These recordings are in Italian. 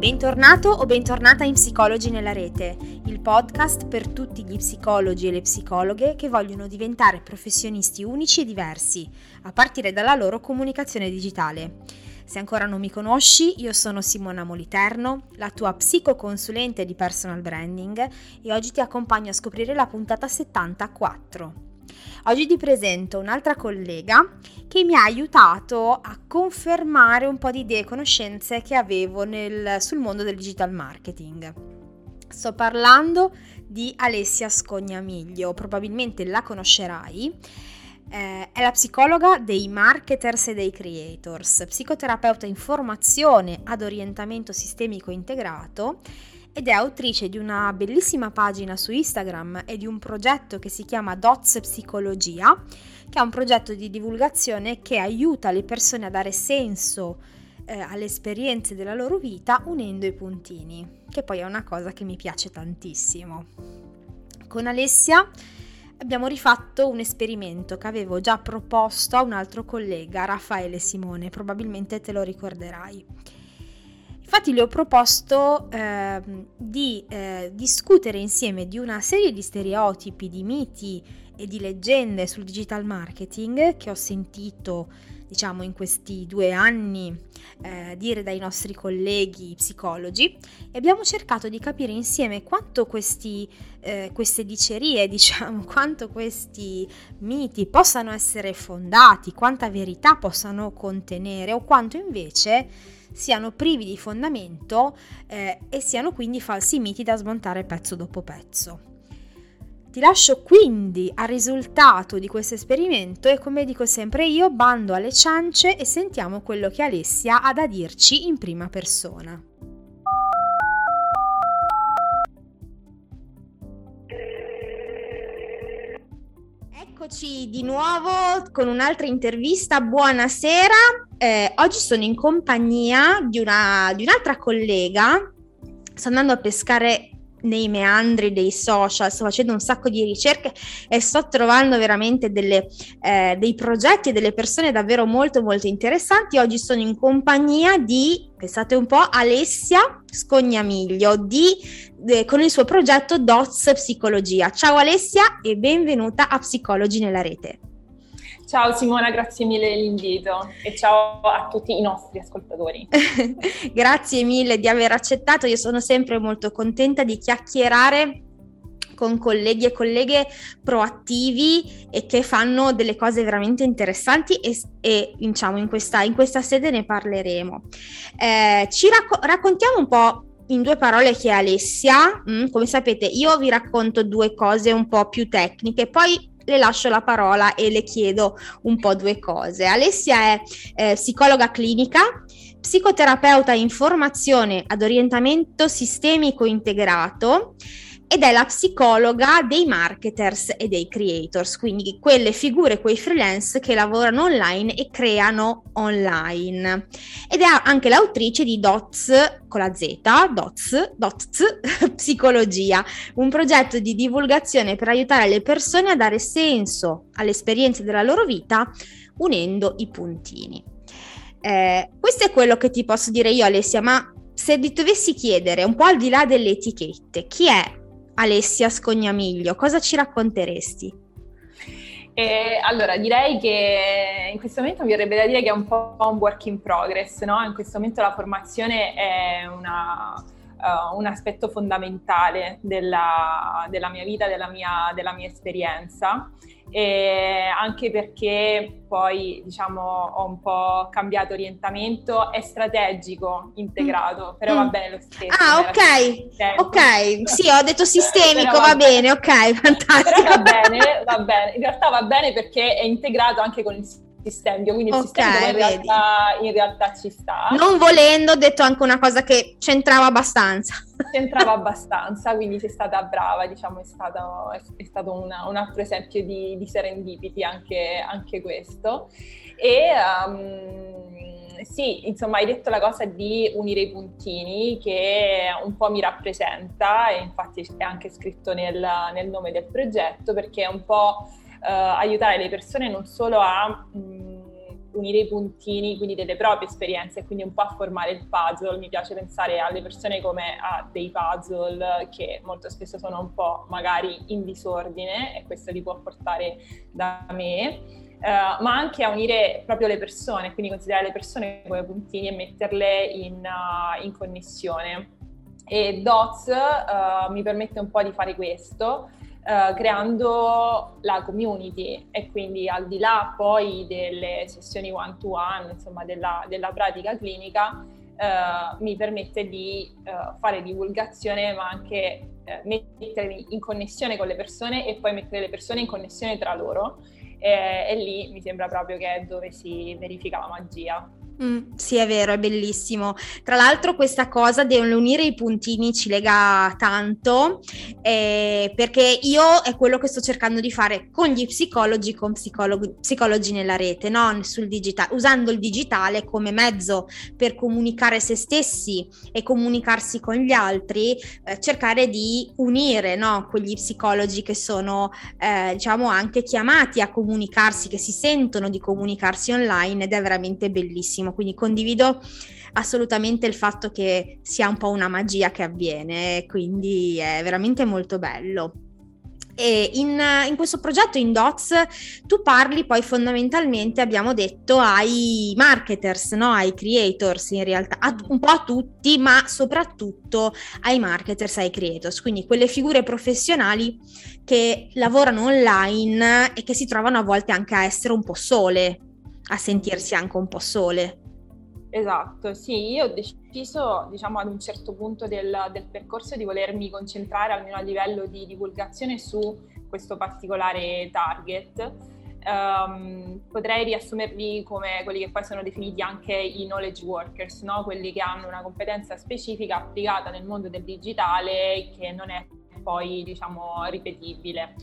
Bentornato o bentornata in Psicologi nella rete, il podcast per tutti gli psicologi e le psicologhe che vogliono diventare professionisti unici e diversi, a partire dalla loro comunicazione digitale. Se ancora non mi conosci, io sono Simona Moliterno, la tua psicoconsulente di personal branding e oggi ti accompagno a scoprire la puntata 74. Oggi ti presento un'altra collega che mi ha aiutato a confermare un po' di idee e conoscenze che avevo nel, sul mondo del digital marketing. Sto parlando di Alessia Scognamiglio, probabilmente la conoscerai. Eh, è la psicologa dei marketers e dei creators, psicoterapeuta in formazione ad orientamento sistemico integrato ed è autrice di una bellissima pagina su Instagram e di un progetto che si chiama Dots Psicologia, che è un progetto di divulgazione che aiuta le persone a dare senso eh, alle esperienze della loro vita unendo i puntini, che poi è una cosa che mi piace tantissimo. Con Alessia abbiamo rifatto un esperimento che avevo già proposto a un altro collega, Raffaele Simone, probabilmente te lo ricorderai. Infatti le ho proposto eh, di eh, discutere insieme di una serie di stereotipi, di miti e di leggende sul digital marketing che ho sentito diciamo in questi due anni eh, dire dai nostri colleghi psicologi. E abbiamo cercato di capire insieme quanto questi, eh, queste dicerie, diciamo, quanto questi miti possano essere fondati, quanta verità possano contenere o quanto invece siano privi di fondamento eh, e siano quindi falsi miti da smontare pezzo dopo pezzo. Ti lascio quindi al risultato di questo esperimento e come dico sempre io, bando alle ciance e sentiamo quello che Alessia ha da dirci in prima persona. Eccoci di nuovo con un'altra intervista. Buonasera. Eh, oggi sono in compagnia di, una, di un'altra collega. Sto andando a pescare nei meandri dei social, sto facendo un sacco di ricerche e sto trovando veramente delle, eh, dei progetti e delle persone davvero molto molto interessanti. Oggi sono in compagnia di, pensate un po', Alessia Scognamiglio di, eh, con il suo progetto DOTS Psicologia. Ciao Alessia e benvenuta a Psicologi nella rete. Ciao Simona, grazie mille dell'invito e ciao a tutti i nostri ascoltatori. grazie mille di aver accettato, io sono sempre molto contenta di chiacchierare con colleghi e colleghe proattivi e che fanno delle cose veramente interessanti e, e diciamo in questa, in questa sede ne parleremo. Eh, ci racco- raccontiamo un po' in due parole chi è Alessia. Mm, come sapete, io vi racconto due cose un po' più tecniche, poi le lascio la parola e le chiedo un po' due cose. Alessia è eh, psicologa clinica, psicoterapeuta in formazione ad orientamento sistemico integrato ed è la psicologa dei marketers e dei creators, quindi quelle figure, quei freelance che lavorano online e creano online. Ed è anche l'autrice di DOTS con la Z, DOTS, DOTS Psicologia, un progetto di divulgazione per aiutare le persone a dare senso alle esperienze della loro vita unendo i puntini. Eh, questo è quello che ti posso dire io Alessia, ma se ti dovessi chiedere un po' al di là delle etichette, chi è Alessia Scognamiglio, cosa ci racconteresti? Eh, allora, direi che in questo momento mi verrebbe da dire che è un po' un work in progress, no? In questo momento la formazione è una, uh, un aspetto fondamentale della, della mia vita, della mia, della mia esperienza e anche perché poi diciamo ho un po' cambiato orientamento, è strategico integrato, mm. però va bene lo stesso. Ah, ok, ok, sì, ho detto sistemico, va, va bene, bene, ok, fantastico. Però va bene, va bene, in realtà va bene perché è integrato anche con il sistemico, quindi il okay, sistemico in realtà, in realtà, ci sta. Non volendo, ho detto anche una cosa che c'entrava abbastanza. C'entrava abbastanza, quindi sei stata brava, diciamo, è stato, è stato una, un altro esempio di, di serendipiti anche, anche, questo. E um, sì, insomma, hai detto la cosa di unire i puntini che un po' mi rappresenta e infatti è anche scritto nel, nel nome del progetto perché è un po' aiutare le persone non solo a mh, mm, unire i puntini quindi delle proprie esperienze, quindi un po' a formare il puzzle. Mi piace pensare alle persone come a dei puzzle che molto spesso sono un po' magari in disordine e questo li può portare da me. Uh, ma anche a unire proprio le persone, quindi considerare le persone come puntini e metterle in, uh, in connessione. E Dots uh, mi permette un po' di fare questo, Uh, creando la community e quindi al di là poi delle sessioni one to one, insomma della, della pratica clinica, uh, mi permette di uh, fare divulgazione ma anche mettermi in connessione con le persone e poi mettere le persone in connessione tra loro e, e lì mi sembra proprio che è dove si verifica la magia. Mm, sì, è vero, è bellissimo. Tra l'altro questa cosa dell'unire i puntini ci lega tanto eh, perché io è quello che sto cercando di fare con gli psicologi, con psicologi, psicologi nella rete, no? Sul digitale, usando il digitale come mezzo per comunicare se stessi e comunicarsi con gli altri, eh, cercare di unire no? quegli psicologi che sono eh, diciamo anche chiamati a comunicarsi, che si sentono di comunicarsi online ed è veramente bellissimo benissimo, quindi condivido assolutamente il fatto che sia un po' una magia che avviene, quindi è veramente molto bello. E in, in, questo progetto in Dots tu parli poi fondamentalmente, abbiamo detto, ai marketers, no? ai creators in realtà, a, un po' a tutti, ma soprattutto ai marketers, ai creators, quindi quelle figure professionali che lavorano online e che si trovano a volte anche a essere un po' sole, a sentirsi anche un po' sole. Esatto, sì, io ho deciso, diciamo, ad un certo punto del, del, percorso di volermi concentrare almeno a livello di divulgazione su questo particolare target. Um, potrei riassumerli come quelli che poi sono definiti anche i knowledge workers, no? quelli che hanno una competenza specifica applicata nel mondo del digitale che non è poi diciamo ripetibile.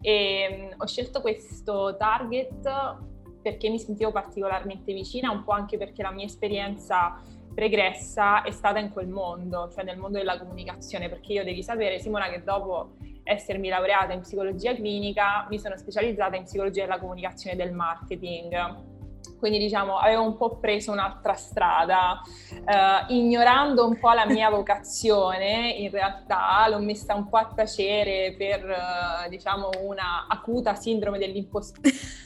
E, um, ho scelto questo target perché mi sentivo particolarmente vicina, un po' anche perché la mia esperienza pregressa è stata in quel mondo, cioè nel mondo della comunicazione, perché io devi sapere, Simona, che dopo essermi laureata in psicologia clinica mi sono specializzata in psicologia della comunicazione e del marketing. Quindi diciamo avevo un po' preso un'altra strada, eh, ignorando un po' la mia vocazione, in realtà l'ho messa un po' a tacere per eh, diciamo una acuta sindrome dell'impostore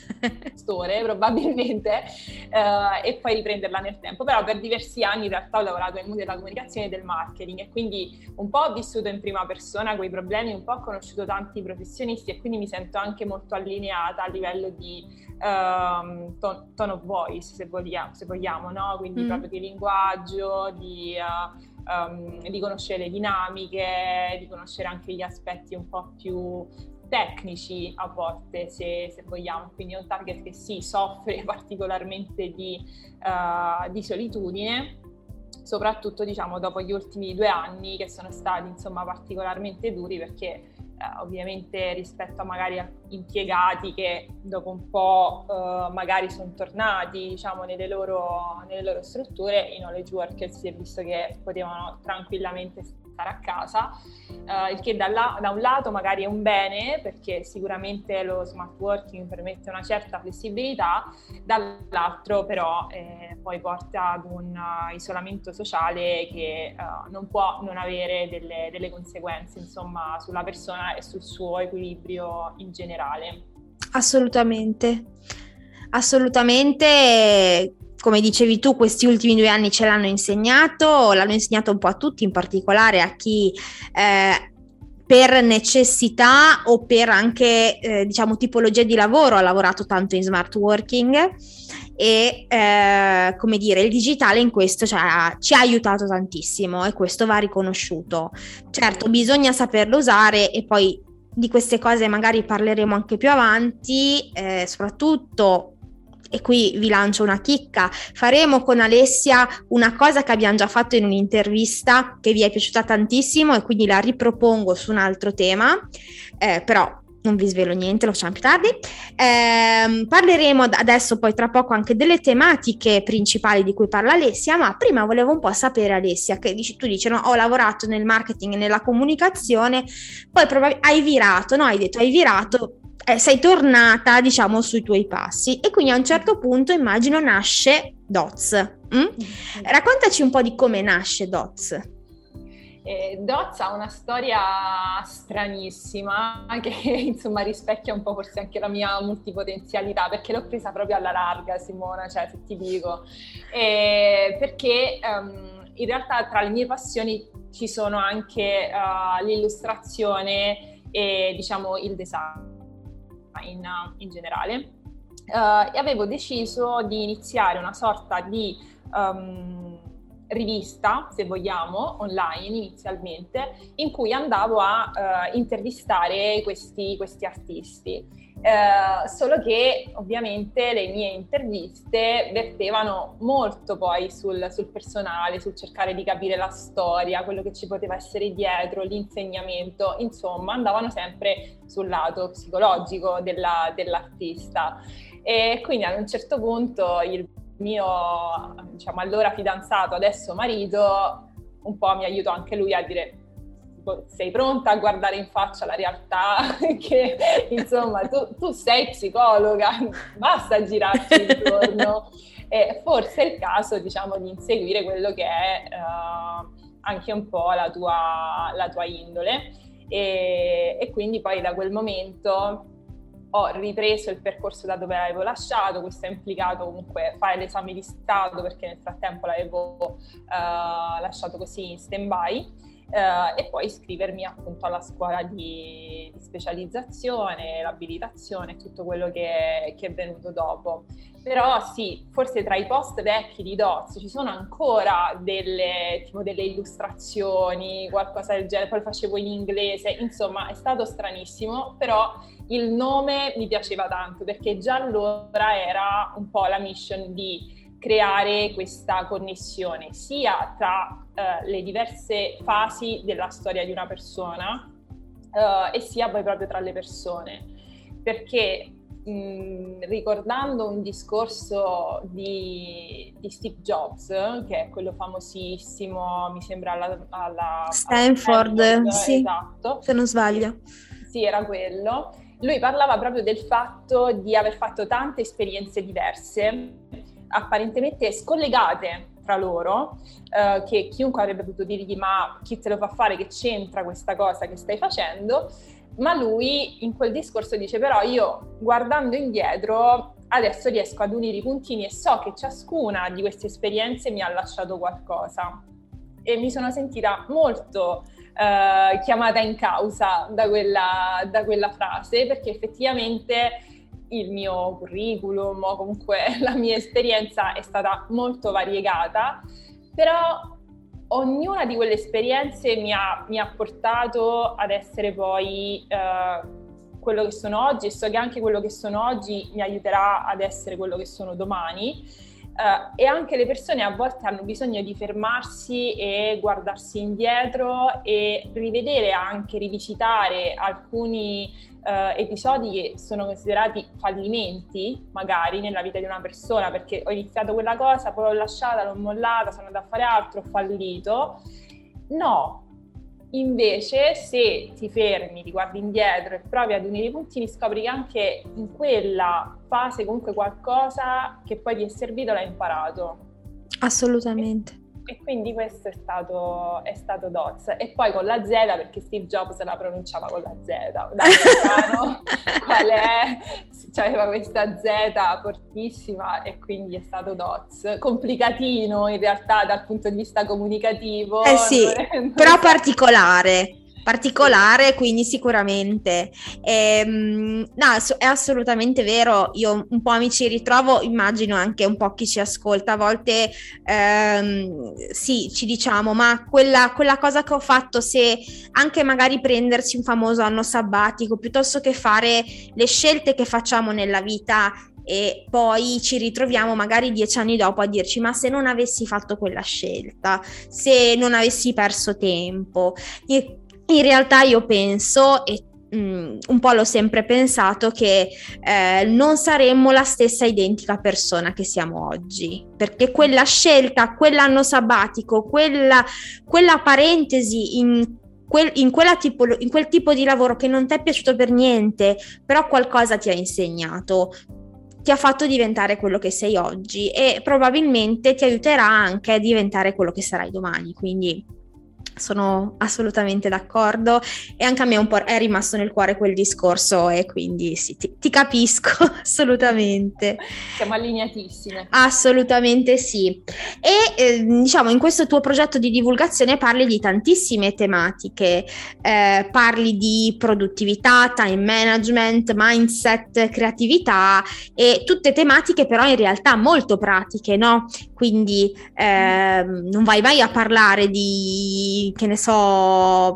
store probabilmente uh, e poi riprenderla nel tempo, però per diversi anni in realtà ho lavorato nel mondo della comunicazione e del marketing e quindi un po' ho vissuto in prima persona quei problemi, un po' ho conosciuto tanti professionisti e quindi mi sento anche molto allineata a livello di um, tone, tone of voice se vogliamo, se vogliamo no? quindi mm. proprio di linguaggio, di... Uh, Um, di conoscere le dinamiche, di conoscere anche gli aspetti un po' più tecnici a volte, se, se, vogliamo, quindi è un target che sì, soffre particolarmente di, uh, di solitudine, soprattutto diciamo dopo gli ultimi due anni che sono stati insomma particolarmente duri perché eh, ovviamente rispetto a magari a impiegati che dopo un po' eh, magari sono tornati diciamo nelle loro, nelle loro strutture, i knowledge workers si è visto che potevano tranquillamente stare a casa, eh, il che da, la, da, un lato magari è un bene perché sicuramente lo smart working permette una certa flessibilità, dall'altro però eh, poi porta ad un uh, isolamento sociale che uh, non può non avere delle, delle conseguenze insomma sulla persona e sul suo equilibrio in generale. Assolutamente. Assolutamente, come dicevi tu, questi ultimi due anni ce l'hanno insegnato, l'hanno insegnato un po' a tutti, in particolare a chi eh, per necessità o per anche eh, diciamo tipologia di lavoro ha lavorato tanto in smart working e eh, come dire il digitale in questo cioè, ci ha aiutato tantissimo e questo va riconosciuto. Certo, bisogna saperlo usare e poi di queste cose magari parleremo anche più avanti, eh, soprattutto e qui vi lancio una chicca, faremo con Alessia una cosa che abbiamo già fatto in un'intervista che vi è piaciuta tantissimo e quindi la ripropongo su un altro tema, eh, però non vi svelo niente, lo facciamo più tardi. Eh, parleremo adesso poi tra poco anche delle tematiche principali di cui parla Alessia, ma prima volevo un po' sapere Alessia, che dici, tu dici no, ho lavorato nel marketing e nella comunicazione, poi probabilmente hai virato, no? Hai detto hai virato eh, sei tornata, diciamo, sui tuoi passi e quindi a un certo punto immagino nasce Dots. Mm? Raccontaci un po' di come nasce Dots. Eh, Dots ha una storia stranissima che insomma rispecchia un po' forse anche la mia multipotenzialità perché l'ho presa proprio alla larga Simona, cioè se ti dico, eh, perché um, in realtà tra le mie passioni ci sono anche uh, l'illustrazione e diciamo il design in, in generale. Uh, e avevo deciso di iniziare una sorta di um, rivista, se vogliamo, online inizialmente, in cui andavo a uh, intervistare questi, questi artisti. Uh, solo che ovviamente le mie interviste vertevano molto poi sul, sul, personale, sul cercare di capire la storia, quello che ci poteva essere dietro, l'insegnamento, insomma andavano sempre sul lato psicologico della, dell'artista. E quindi ad un certo punto il mio, diciamo, allora fidanzato, adesso marito, un po' mi aiutò anche lui a dire sei pronta a guardare in faccia la realtà che insomma tu, tu sei psicologa, basta girarci intorno. e forse è il caso diciamo di inseguire quello che è uh, anche un po' la tua, la tua indole e, e quindi poi da quel momento ho ripreso il percorso da dove avevo lasciato, questo ha implicato comunque fare l'esame di Stato perché nel frattempo l'avevo uh, lasciato così in stand-by. Uh, e poi iscrivermi appunto alla scuola di, di specializzazione, l'abilitazione, tutto quello che, che, è venuto dopo. Però sì, forse tra i post vecchi di Doz ci sono ancora delle, tipo delle illustrazioni, qualcosa del genere, poi facevo in inglese, insomma è stato stranissimo, però il nome mi piaceva tanto perché già allora era un po' la mission di creare questa connessione sia tra uh, le diverse fasi della storia di una persona uh, e sia poi proprio tra le persone. Perché mh, ricordando un discorso di, di, Steve Jobs, che è quello famosissimo, mi sembra alla, alla Stanford, Stanford sì, esatto. se non sbaglio. Sì, era quello lui parlava proprio del fatto di aver fatto tante esperienze diverse, apparentemente scollegate tra loro, eh, che chiunque avrebbe potuto dirgli ma chi te lo fa fare, che c'entra questa cosa che stai facendo, ma lui in quel discorso dice però io guardando indietro adesso riesco ad unire i puntini e so che ciascuna di queste esperienze mi ha lasciato qualcosa. E mi sono sentita molto eh, chiamata in causa da quella, da quella frase perché effettivamente il mio curriculum o comunque la mia esperienza è stata molto variegata, però ognuna di quelle esperienze mi ha, mi ha portato ad essere poi eh, quello che sono oggi e so che anche quello che sono oggi mi aiuterà ad essere quello che sono domani. Uh, e anche le persone a volte hanno bisogno di fermarsi e guardarsi indietro e rivedere anche, rivisitare alcuni uh, episodi che sono considerati fallimenti, magari nella vita di una persona, perché ho iniziato quella cosa, poi l'ho lasciata, l'ho mollata, sono andata a fare altro, ho fallito. No, Invece, se ti fermi, ti guardi indietro e provi ad unire i puntini, scopri che anche in quella fase comunque qualcosa che poi ti è servito l'hai imparato. Assolutamente. E quindi questo è stato, è stato Dots. E poi con la Z, perché Steve Jobs la pronunciava con la Z, da qual è? C'aveva questa Z fortissima e quindi è stato Dots. Complicatino in realtà dal punto di vista comunicativo. Eh sì, però particolare particolare, quindi sicuramente. Ehm, no, è assolutamente vero, io un po' mi ci ritrovo, immagino anche un po' chi ci ascolta, a volte ehm, sì, ci diciamo, ma quella, quella cosa che ho fatto, se anche magari prendersi un famoso anno sabbatico, piuttosto che fare le scelte che facciamo nella vita e poi ci ritroviamo magari dieci anni dopo a dirci ma se non avessi fatto quella scelta, se non avessi perso tempo. E in realtà io penso, e mm, un po' l'ho sempre pensato, che eh, non saremmo la stessa identica persona che siamo oggi, perché quella scelta, quell'anno sabbatico, quella, quella parentesi in quel, in, tipo, in quel tipo di lavoro che non ti è piaciuto per niente, però qualcosa ti ha insegnato, ti ha fatto diventare quello che sei oggi e probabilmente ti aiuterà anche a diventare quello che sarai domani. Quindi sono assolutamente d'accordo e anche a me un po' è rimasto nel cuore quel discorso e quindi sì, ti, ti capisco assolutamente. Siamo allineatissime. Assolutamente sì. E eh, diciamo in questo tuo progetto di divulgazione parli di tantissime tematiche, eh, parli di produttività, time management, mindset, creatività e tutte tematiche però in realtà molto pratiche, no? Quindi eh, non vai mai a parlare di che ne so,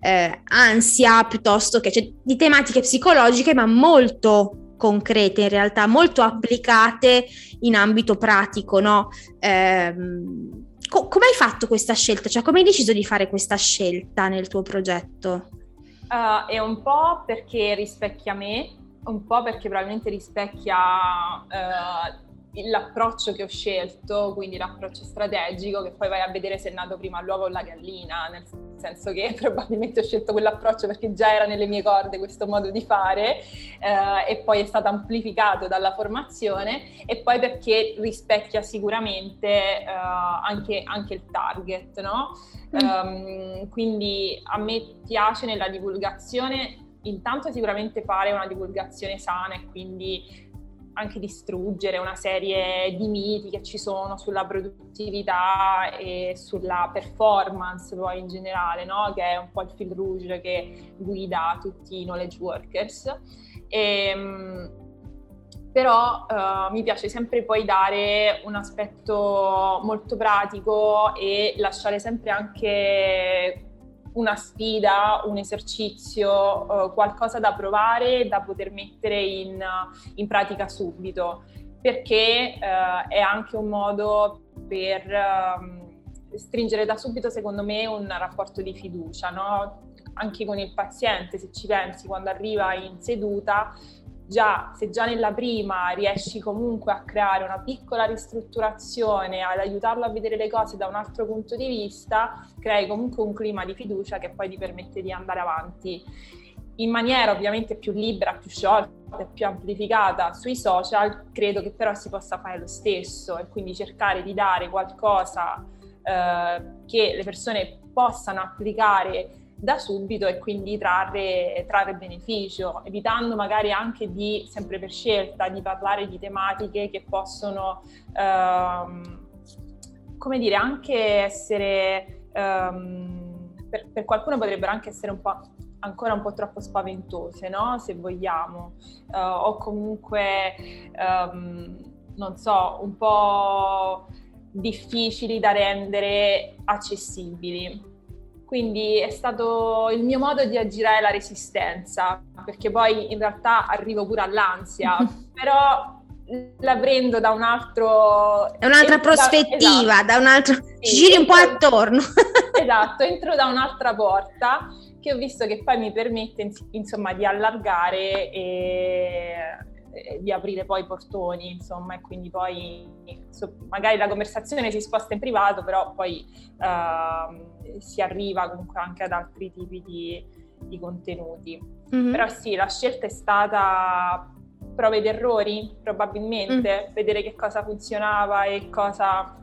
eh, ansia piuttosto che cioè, di tematiche psicologiche, ma molto concrete in realtà, molto applicate in ambito pratico, no? Eh, co- come hai fatto questa scelta? Cioè, come hai deciso di fare questa scelta nel tuo progetto? Uh, è un po' perché rispecchia me, un po' perché probabilmente rispecchia uh, l'approccio che ho scelto, quindi l'approccio strategico, che poi vai a vedere se è nato prima l'uovo o la gallina, nel senso che probabilmente ho scelto quell'approccio perché già era nelle mie corde questo modo di fare eh, e poi è stato amplificato dalla formazione e poi perché rispecchia sicuramente eh, anche, anche, il target, no? Mm. Um, quindi a me piace nella divulgazione intanto sicuramente fare una divulgazione sana e quindi anche distruggere una serie di miti che ci sono sulla produttività e sulla performance poi in generale, no? che è un po' il fil rouge che guida tutti i knowledge workers. E, ehm, però uh, mi piace sempre poi dare un aspetto molto pratico e lasciare sempre anche una sfida, un esercizio, uh, qualcosa da provare, da poter mettere in, in pratica subito, perché uh, è anche un modo per uh, stringere da subito, secondo me, un rapporto di fiducia, no? anche con il paziente, se ci pensi, quando arriva in seduta, già, se già nella prima riesci comunque a creare una piccola ristrutturazione, ad aiutarlo a vedere le cose da un altro punto di vista, crei comunque un clima di fiducia che poi ti permette di andare avanti in maniera ovviamente più libera, più sciolta e più amplificata sui social, credo che però si possa fare lo stesso e quindi cercare di dare qualcosa eh, che le persone possano applicare da subito e quindi trarre, trarre, beneficio, evitando magari anche di, sempre per scelta, di parlare di tematiche che possono, ehm, come dire, anche essere, ehm, per, per, qualcuno potrebbero anche essere un po' ancora un po' troppo spaventose, no? Se vogliamo, uh, o comunque, um, non so, un po' difficili da rendere accessibili. Quindi è stato il mio modo di aggirare la resistenza, perché poi in realtà arrivo pure all'ansia, però la prendo da un altro... È un'altra da, prospettiva, esatto. da un altro... Sì, giri un po' attorno. esatto, entro da un'altra porta che ho visto che poi mi permette insomma di allargare e di aprire poi i portoni, insomma, e quindi poi magari la conversazione si sposta in privato, però poi uh, si arriva comunque anche ad altri tipi di, di contenuti. Mm-hmm. Però sì, la scelta è stata prove ed errori, probabilmente, mm. vedere che cosa funzionava e cosa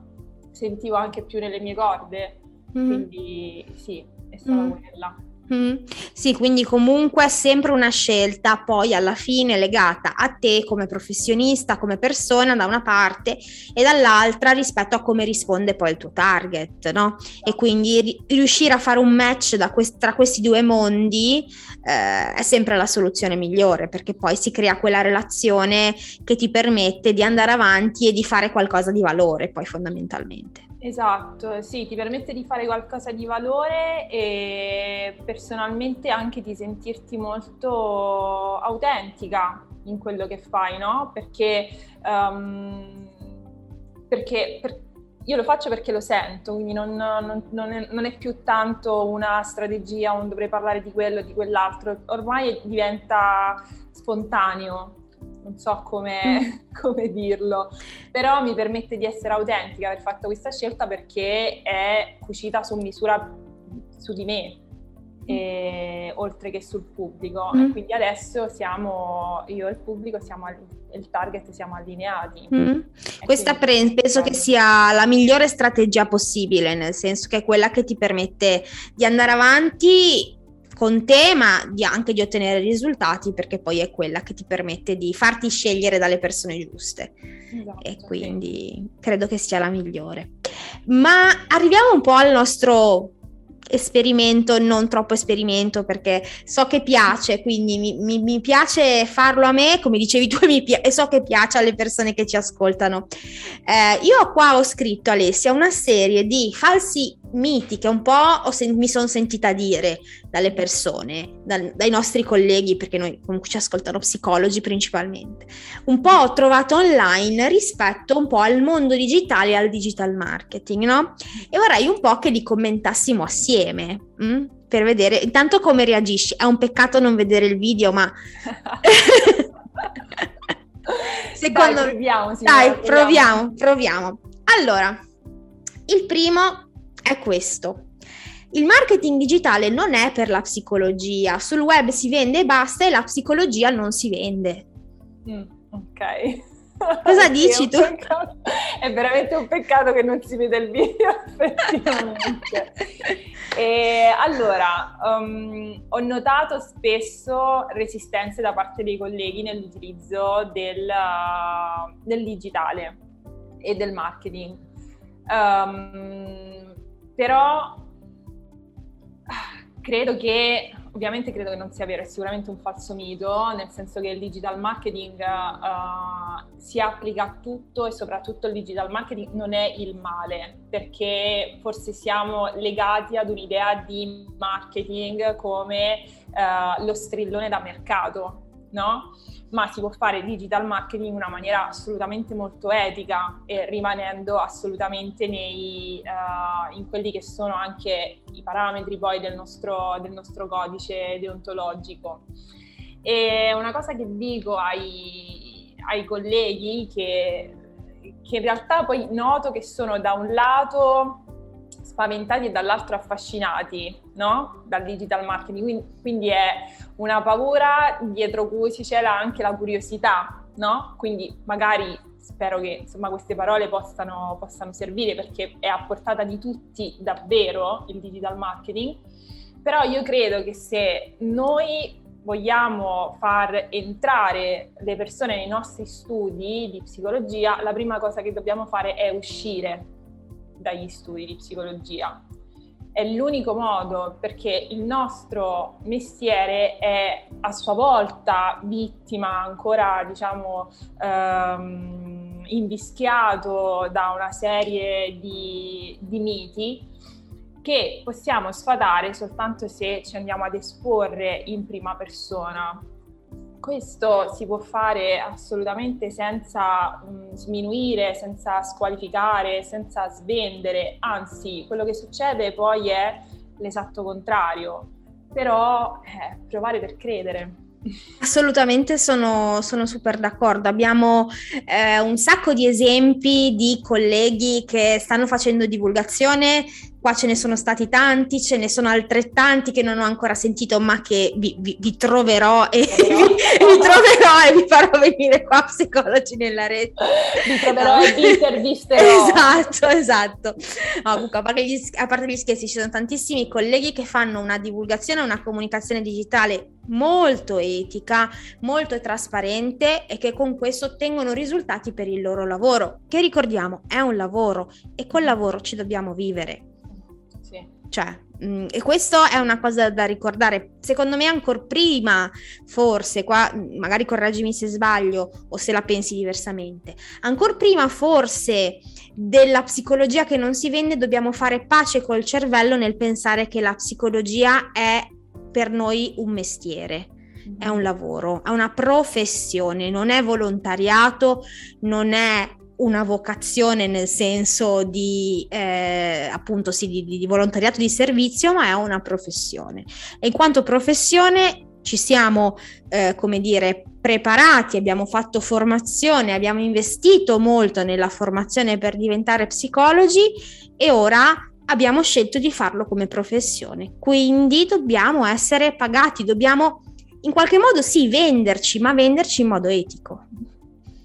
sentivo anche più nelle mie corde. Mm. Quindi sì, è stata mm. quella. Mm. Sì, quindi comunque è sempre una scelta poi alla fine legata a te come professionista, come persona da una parte e dall'altra rispetto a come risponde poi il tuo target, no? E quindi ri- riuscire a fare un match quest- tra questi due mondi eh, è sempre la soluzione migliore perché poi si crea quella relazione che ti permette di andare avanti e di fare qualcosa di valore poi fondamentalmente. Esatto, sì, ti permette di fare qualcosa di valore e personalmente anche di sentirti molto autentica in quello che fai, no? Perché, um, perché per, io lo faccio perché lo sento, quindi non, non, non, è, non, è, più tanto una strategia, un dovrei parlare di quello di quell'altro, ormai diventa spontaneo non so come, mm. come, dirlo, però mi permette di essere autentica aver fatto questa scelta perché è cucita su misura su di me. e, oltre che sul pubblico. Mm. quindi adesso siamo, io e il pubblico, siamo il target siamo allineati. Mm. Questa pre- penso che sia la migliore strategia possibile, nel senso che è quella che ti permette di andare avanti con te, ma di anche di ottenere risultati, perché poi è quella che ti permette di farti scegliere dalle persone giuste. Esatto, e quindi sì. credo che sia la migliore. Ma arriviamo un po' al nostro esperimento, non troppo esperimento perché so che piace, quindi mi, mi, mi piace farlo a me, come dicevi tu, e, pi- e, so che piace alle persone che ci ascoltano. Eh, io qua ho scritto, Alessia, una serie di falsi miti che un po' sen- mi sono sentita dire dalle persone, dal- dai nostri colleghi, perché noi comunque ci ascoltano psicologi principalmente, un po' ho trovato online rispetto un po' al mondo digitale e al digital marketing, no? E vorrei un po' che li commentassimo assieme. Mh? Mm? Per vedere intanto come reagisci. È un peccato non vedere il video, ma secondo dai, proviamo, dai, proviamo, proviamo. Allora, il primo è questo. Il marketing digitale non è per la psicologia, sul web si vende e basta e la psicologia non si vende. Mm, ok. Cosa dici tu? Peccato, è veramente un peccato che non si veda il video, effettivamente. e, allora, um, ho notato spesso resistenze da parte dei colleghi nell'utilizzo del, uh, del digitale e del marketing. Um, però credo che, ovviamente credo che non sia vero, è sicuramente un falso mito, nel senso che il digital marketing uh, si applica a tutto e soprattutto il digital marketing non è il male, perché forse siamo legati ad un'idea di marketing come uh, lo strillone da mercato, no? Ma si può fare digital marketing in una maniera assolutamente molto etica e rimanendo assolutamente nei, uh, in quelli che sono anche i parametri poi del nostro, del nostro codice deontologico. E una cosa che dico ai, ai colleghi che, che in realtà poi noto che sono da un lato spaventati e dall'altro affascinati no? dal digital marketing, quindi, è una paura dietro cui si cela anche la curiosità, no? quindi magari spero che insomma, queste parole possano, possano servire perché è a portata di tutti davvero il digital marketing, però io credo che se noi vogliamo far entrare le persone nei nostri studi di psicologia, la prima cosa che dobbiamo fare è uscire dagli studi di psicologia. È l'unico modo perché il nostro mestiere è a sua volta vittima ancora, diciamo, ehm, invischiato da una serie di, di miti che possiamo sfatare soltanto se ci andiamo ad esporre in prima persona questo si può fare assolutamente senza mh, sminuire, senza squalificare, senza svendere, anzi quello che succede poi è l'esatto contrario, però eh, provare per credere. Assolutamente sono, sono, super d'accordo. Abbiamo eh, un sacco di esempi di colleghi che stanno facendo divulgazione qua ce ne sono stati tanti, ce ne sono altrettanti che non ho ancora sentito, ma che vi, vi, vi troverò e vi, vi, troverò e vi farò venire qua psicologi nella rete. Vi troverò e vi intervisterò. Esatto, esatto. No, comunque, a parte, gli, a parte gli scherzi, ci sono tantissimi colleghi che fanno una divulgazione, una comunicazione digitale molto etica, molto trasparente e che con questo ottengono risultati per il loro lavoro, che ricordiamo è un lavoro e col lavoro ci dobbiamo vivere. Cioè, mh, mm, e questo è una cosa da ricordare. Secondo me ancora prima, forse, qua magari correggimi se sbaglio o se la pensi diversamente, ancora prima forse della psicologia che non si vende, dobbiamo fare pace col cervello nel pensare che la psicologia è per noi un mestiere è un lavoro, è una professione, non è volontariato, non è una vocazione nel senso di eh, appunto sì, di, di, volontariato di servizio, ma è una professione. E in quanto professione ci siamo, eh, come dire, preparati, abbiamo fatto formazione, abbiamo investito molto nella formazione per diventare psicologi e ora abbiamo scelto di farlo come professione, quindi dobbiamo essere pagati, dobbiamo in qualche modo sì venderci, ma venderci in modo etico.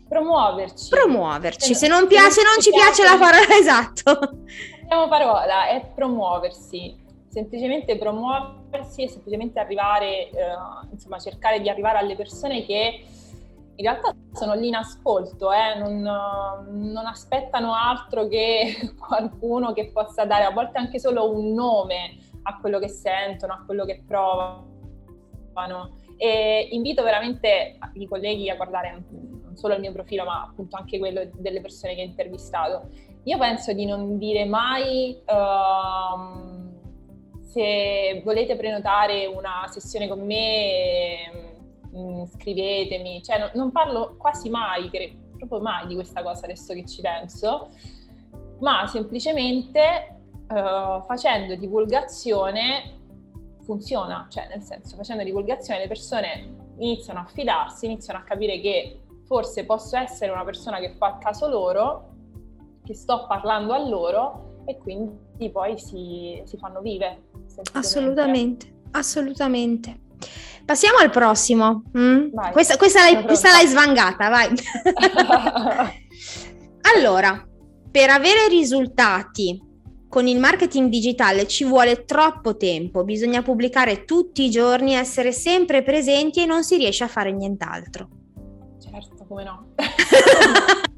Promuoverci. Promuoverci, se, non, piace, se non ci piace, piace la parola esatto. Abbiamo parola, è promuoversi, semplicemente promuoversi e semplicemente arrivare, eh, insomma cercare di arrivare alle persone che in realtà sono lì in ascolto, eh? non, non, aspettano altro che qualcuno che possa dare a volte anche solo un nome a quello che sentono, a quello che provano. E invito veramente i colleghi a guardare non solo il mio profilo, ma appunto anche quello delle persone che ho intervistato. Io penso di non dire mai uh, se volete prenotare una sessione con me mh, mm, scrivetemi, cioè no, non parlo quasi mai, proprio mai di questa cosa adesso che ci penso, ma semplicemente uh, facendo divulgazione funziona, cioè nel senso facendo divulgazione le persone iniziano a fidarsi, iniziano a capire che forse posso essere una persona che fa caso loro, che sto parlando a loro e quindi poi si, si fanno vive. Assolutamente, assolutamente. Passiamo al prossimo. Mm? Questa, questa, l'hai, questa, l'hai, svangata, vai. allora, per avere risultati con il marketing digitale ci vuole troppo tempo, bisogna pubblicare tutti i giorni, essere sempre presenti e non si riesce a fare nient'altro. Certo, come no.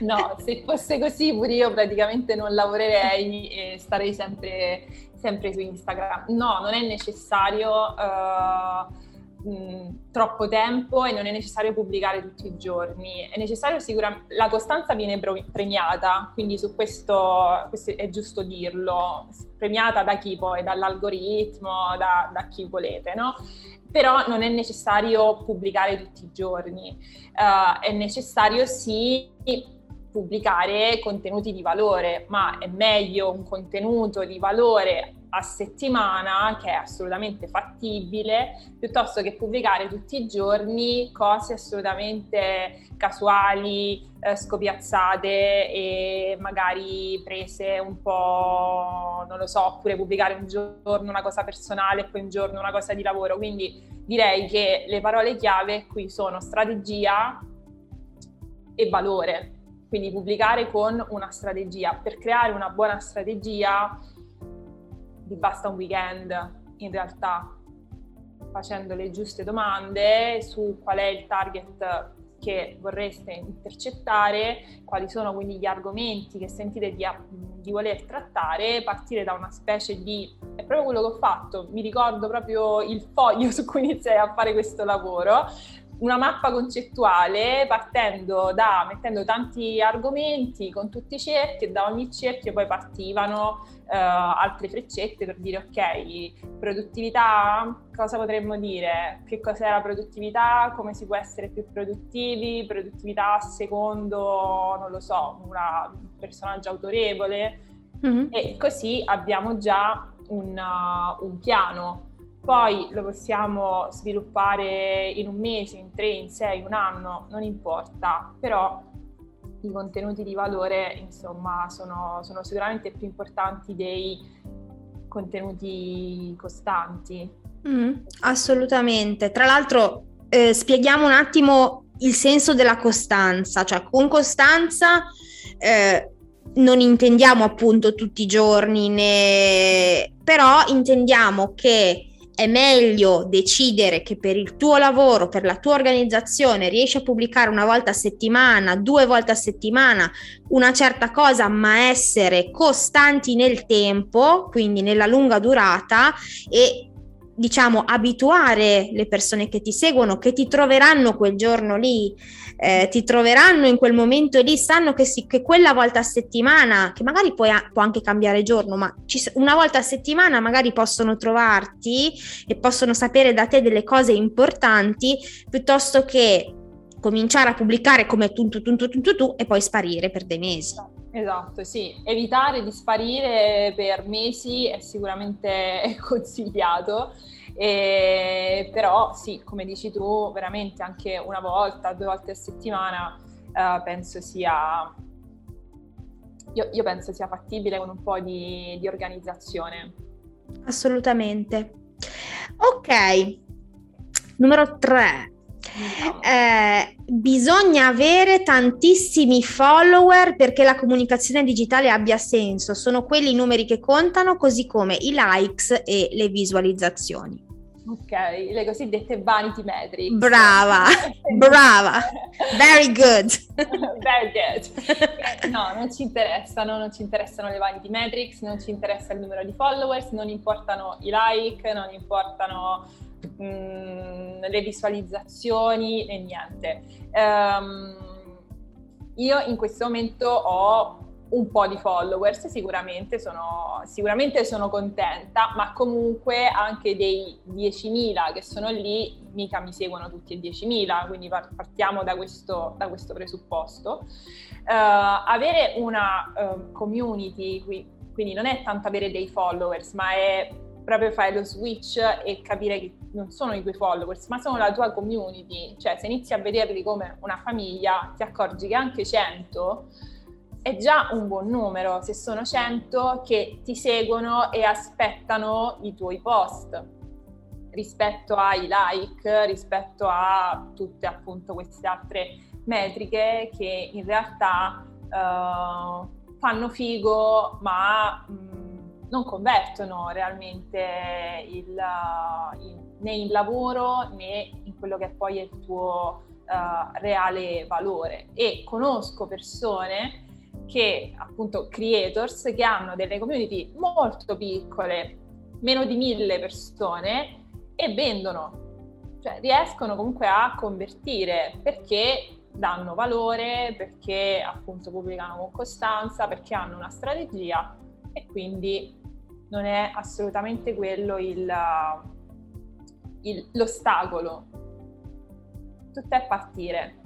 no, se fosse così pure io praticamente non lavorerei e starei sempre sempre su Instagram. No, non è necessario uh, mh, troppo tempo e non è necessario pubblicare tutti i giorni. È necessario sicuramente, la costanza viene premiata, quindi su questo, questo, è giusto dirlo, premiata da chi poi, dall'algoritmo, da, da chi volete, no? Però non è necessario pubblicare tutti i giorni, uh, è necessario sì pubblicare contenuti di valore, ma è meglio un contenuto di valore a settimana, che è assolutamente fattibile, piuttosto che pubblicare tutti i giorni cose assolutamente casuali, eh, scopiazzate e magari prese un po', non lo so, oppure pubblicare un giorno una cosa personale e poi un giorno una cosa di lavoro. Quindi direi che le parole chiave qui sono strategia e valore quindi pubblicare con una strategia. Per creare una buona strategia vi basta un weekend, in realtà, facendo le giuste domande su qual è il target che vorreste intercettare, quali sono quindi gli argomenti che sentite di, di, voler trattare, partire da una specie di... è proprio quello che ho fatto, mi ricordo proprio il foglio su cui iniziai a fare questo lavoro, una mappa concettuale partendo da, mettendo tanti argomenti con tutti i cerchi e da ogni cerchio poi partivano eh, altre freccette per dire ok, produttività, cosa potremmo dire? Che cos'è la produttività? Come si può essere più produttivi? Produttività secondo, non lo so, una, un personaggio autorevole? Mm-hmm. E così abbiamo già un, uh, un piano poi lo possiamo sviluppare in un mese, in tre, in sei, un anno, non importa, però i contenuti di valore insomma sono, sono sicuramente più importanti dei contenuti costanti. Mm, assolutamente. Tra l'altro eh, spieghiamo un attimo il senso della costanza, cioè con costanza eh, non intendiamo appunto tutti i giorni, né... però intendiamo che è meglio decidere che per il tuo lavoro, per la tua organizzazione, riesci a pubblicare una volta a settimana, due volte a settimana una certa cosa, ma essere costanti nel tempo, quindi nella lunga durata e diciamo abituare le persone che ti seguono, che ti troveranno quel giorno lì, eh, ti troveranno in quel momento lì, sanno che, si, che quella volta a settimana, che magari puoi, può anche cambiare giorno, ma ci, una volta a settimana magari possono trovarti e possono sapere da te delle cose importanti piuttosto che cominciare a pubblicare come tu, tu, tu, tu, tu, tu e poi sparire per dei mesi. Esatto, sì, evitare di sparire per mesi è sicuramente consigliato, e, però sì, come dici tu, veramente anche una volta, due volte a settimana eh, penso sia, io, io, penso sia fattibile con un po' di, di organizzazione. Assolutamente. Ok, numero tre. Eh, bisogna avere tantissimi follower perché la comunicazione digitale abbia senso. Sono quelli i numeri che contano, così come i likes e le visualizzazioni. Ok, le cosiddette vanity metrics. Brava, brava, very good. very good. No, non ci interessano, non ci interessano le vanity metrics, non ci interessa il numero di followers, non importano i like, non importano mh, mm, le visualizzazioni e niente. Um, io in questo momento ho un po' di followers, sicuramente sono, sicuramente sono contenta, ma comunque anche dei 10.000 che sono lì, mica mi seguono tutti e 10.000, quindi partiamo da questo, da questo presupposto. Uh, avere una uh, community, quindi non è tanto avere dei followers, ma è proprio fare lo switch e capire che non sono i tuoi followers, ma sono la tua community. Cioè, se inizi a vederli come una famiglia, ti accorgi che anche 100 è già un buon numero se sono 100 che ti seguono e aspettano i tuoi post rispetto ai like, rispetto a tutte appunto queste altre metriche che in realtà uh, fanno figo ma mh, mm, non convertono realmente il, in, né in lavoro né in quello che poi è il tuo uh, reale valore. E conosco persone che appunto creators che hanno delle community molto piccole, meno di mille persone e vendono, cioè riescono comunque a convertire perché danno valore, perché appunto pubblicano con costanza, perché hanno una strategia e quindi non è assolutamente quello il, il, l'ostacolo. Tutto è partire.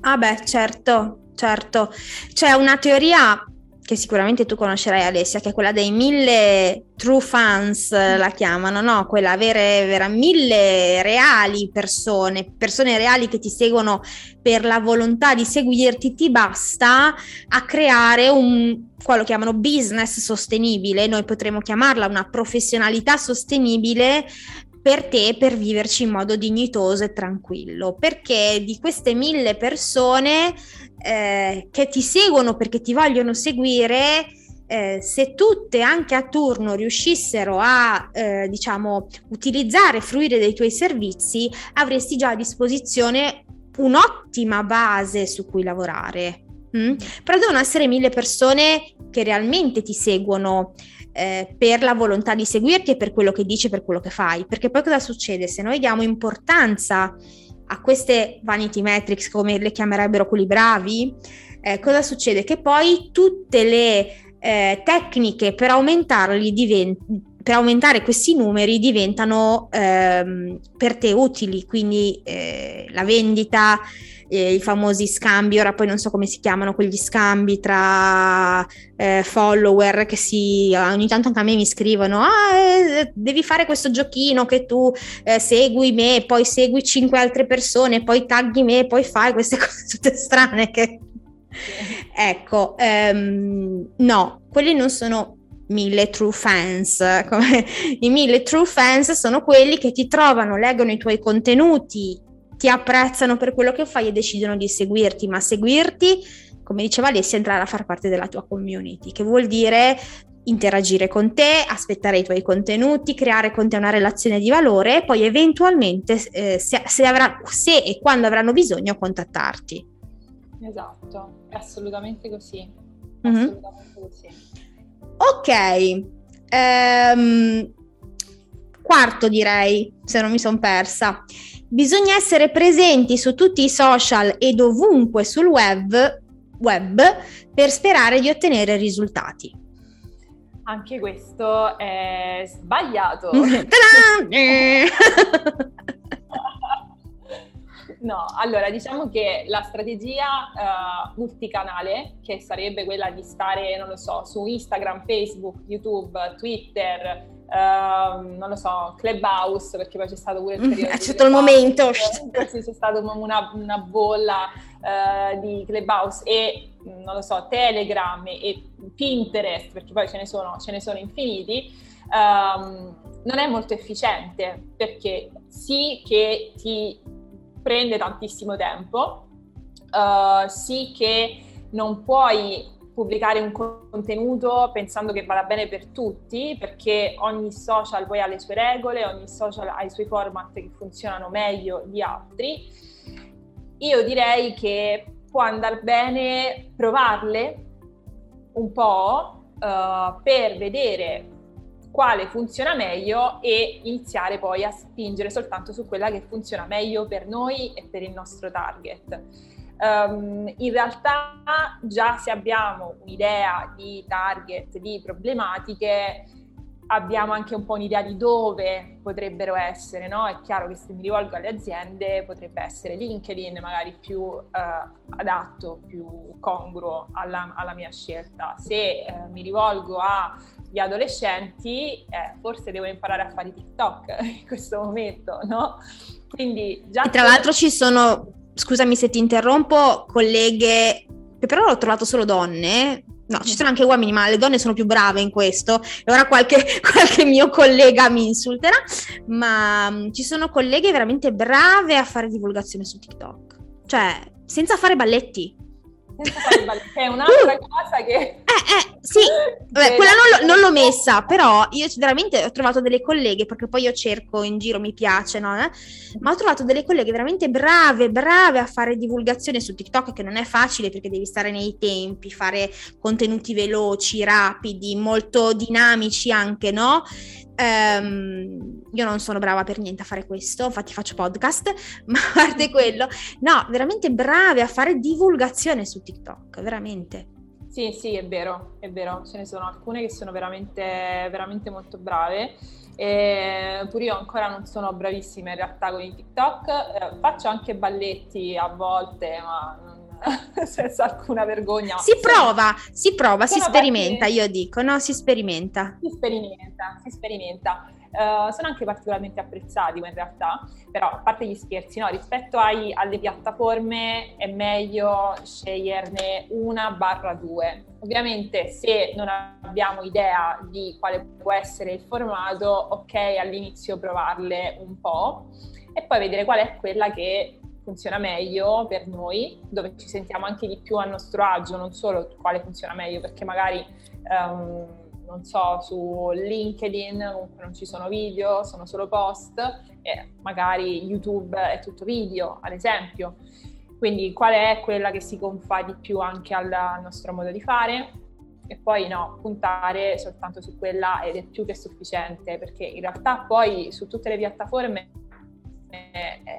Ah beh, certo, certo. C'è una teoria che sicuramente tu conoscerai Alessia, che è quella dei mille true fans, la chiamano, no? Quella avere vera, mille reali persone, persone reali che ti seguono per la volontà di seguirti, ti basta a creare un, quello chiamano business sostenibile, noi potremmo chiamarla una professionalità sostenibile per te per viverci in modo dignitoso e tranquillo, perché di queste mille persone eh, che ti seguono perché ti vogliono seguire, eh, se tutte anche a turno riuscissero a eh, diciamo utilizzare, fruire dei tuoi servizi, avresti già a disposizione un'ottima base su cui lavorare. Mm? Però devono essere mille persone che realmente ti seguono eh, per la volontà di seguirti e per quello che dici, per quello che fai. Perché poi cosa succede? Se noi diamo importanza a queste vanity metrics, come le chiamerebbero quelli bravi, eh, cosa succede? Che poi tutte le eh, tecniche per aumentarli diventano per aumentare questi numeri diventano ehm, per te utili, quindi eh, la vendita, eh, i famosi scambi, ora poi non so come si chiamano quegli scambi tra eh, follower che si ogni tanto anche a me mi scrivono ah eh, devi fare questo giochino che tu eh, segui me, poi segui cinque altre persone, poi tagghi me, poi fai queste cose tutte strane che ecco, um, no, quelli non sono mille true fans. Come, I mille true fans sono quelli che ti trovano, leggono i tuoi contenuti, ti apprezzano per quello che fai e decidono di seguirti, ma seguirti, come diceva Alessia, entrare a far parte della tua community, che vuol dire interagire con te, aspettare i tuoi contenuti, creare con te una relazione di valore e poi eventualmente eh, se, se, avrà, se e quando avranno bisogno contattarti. Esatto, è assolutamente così. Mm-hmm. Assolutamente così. Ok, ehm, quarto direi, se non mi sono persa. Bisogna essere presenti su tutti i social e dovunque sul web, web per sperare di ottenere risultati. Anche questo è sbagliato. no, allora diciamo che la strategia uh, multicanale, che sarebbe quella di stare, non lo so, su Instagram, Facebook, YouTube, Twitter, Uh, non lo so, Clubhouse, perché poi c'è stato pure il mm, periodo. È stato il momento. Sì, c'è stata una, una, bolla uh, di Clubhouse e, non lo so, Telegram e Pinterest, perché poi ce ne sono, ce ne sono infiniti, um, non è molto efficiente, perché sì che ti prende tantissimo tempo, uh, sì che non puoi pubblicare un contenuto pensando che vada bene per tutti, perché ogni social poi ha le sue regole, ogni social ha i suoi format che funzionano meglio di altri. Io direi che può andare bene provarle un po' uh, per vedere quale funziona meglio e iniziare poi a spingere soltanto su quella che funziona meglio per noi e per il nostro target. Um, in realtà già se abbiamo un'idea di target, di problematiche, abbiamo anche un po' un'idea di dove potrebbero essere, no? È chiaro che se mi rivolgo alle aziende potrebbe essere LinkedIn magari più uh, adatto, più congruo alla, alla mia scelta. Se uh, mi rivolgo agli adolescenti, eh, forse devo imparare a fare TikTok in questo momento, no? Quindi già... E tra l'altro ci sono scusami se ti interrompo, colleghe, che però ho trovato solo donne. No, ci sono anche uomini, ma le donne sono più brave in questo. E ora qualche, qualche mio collega mi insulterà, ma um, ci sono colleghe veramente brave a fare divulgazione su TikTok. Cioè, senza fare balletti è un'altra cosa che... Eh, eh, sì, Vabbè, quella non, non, l'ho messa, però io veramente ho trovato delle colleghe, perché poi io cerco in giro, mi piace, no? Eh? Ma ho trovato delle colleghe veramente brave, brave a fare divulgazione su TikTok, che non è facile perché devi stare nei tempi, fare contenuti veloci, rapidi, molto dinamici anche, no? Um, io non sono brava per niente a fare questo, infatti faccio podcast, ma a parte quello, no, veramente brave a fare divulgazione su TikTok, veramente. Sì, sì, è vero, è vero, ce ne sono alcune che sono veramente, veramente molto brave. E pure io ancora non sono bravissima in realtà con i TikTok, eh, faccio anche balletti a volte, ma non senza alcuna vergogna. Si prova, si prova, si sperimenta, io dico, no? Si sperimenta. Si sperimenta, si sperimenta. Uh, sono anche particolarmente apprezzati in realtà, però a parte gli scherzi, no, rispetto ai, alle piattaforme è meglio sceglierne una barra due. Ovviamente se non abbiamo idea di quale può essere il formato, ok, all'inizio provarle un po' e poi vedere qual è quella che funziona meglio per noi, dove ci sentiamo anche di più a nostro agio, non solo quale funziona meglio, perché magari, um, non so, su LinkedIn comunque non ci sono video, sono solo post, e magari YouTube è tutto video, ad esempio. Quindi qual è quella che si confà di più anche al, nostro modo di fare? E poi no, puntare soltanto su quella ed è più che sufficiente, perché in realtà poi su tutte le piattaforme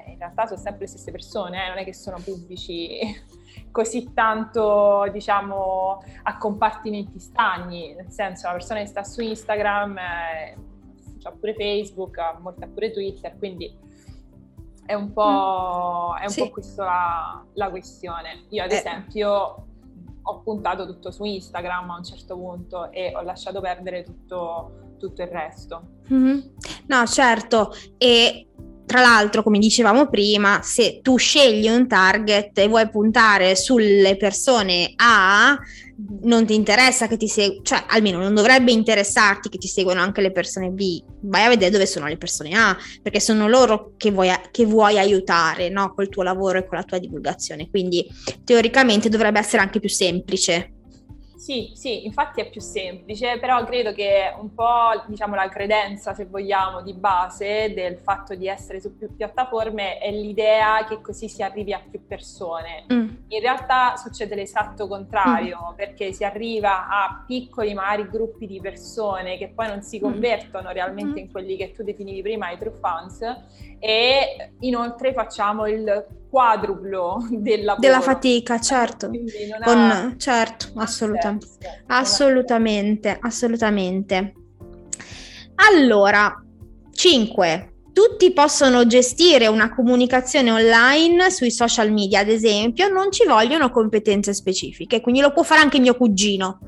in realtà sono sempre le stesse persone, eh, non è che sono pubblici così tanto, diciamo, a compartimenti stagni, nel senso la persona che sta su Instagram eh, ha pure Facebook, ha molta pure Twitter, quindi è un po', è un sì. po questa la, la, questione. Io ad eh. esempio ho puntato tutto su Instagram a un certo punto e ho lasciato perdere tutto, tutto il resto. Mm-hmm. No, certo, e tra l'altro, come dicevamo prima, se tu scegli un target e vuoi puntare sulle persone A, non ti interessa che ti seguano, cioè almeno non dovrebbe interessarti che ti seguano anche le persone B, vai a vedere dove sono le persone A, perché sono loro che vuoi, che vuoi aiutare no? col tuo lavoro e con la tua divulgazione, quindi teoricamente dovrebbe essere anche più semplice. Sì, sì, infatti è più semplice, però credo che un po' diciamo, la credenza, se vogliamo, di base del fatto di essere su più piattaforme è l'idea che così si arrivi a più persone. Mm. In realtà succede l'esatto contrario, mm. perché si arriva a piccoli magari gruppi di persone che poi non si mm. convertono mm. realmente in quelli che tu definivi prima i true fans e inoltre facciamo il quadruplo del lavoro. Della fatica, certo. Con, ha... Certo, assolutam- assolutamente, assolutamente. Allora, 5. Tutti possono gestire una comunicazione online sui social media, ad esempio, non ci vogliono competenze specifiche, quindi lo può fare anche mio cugino.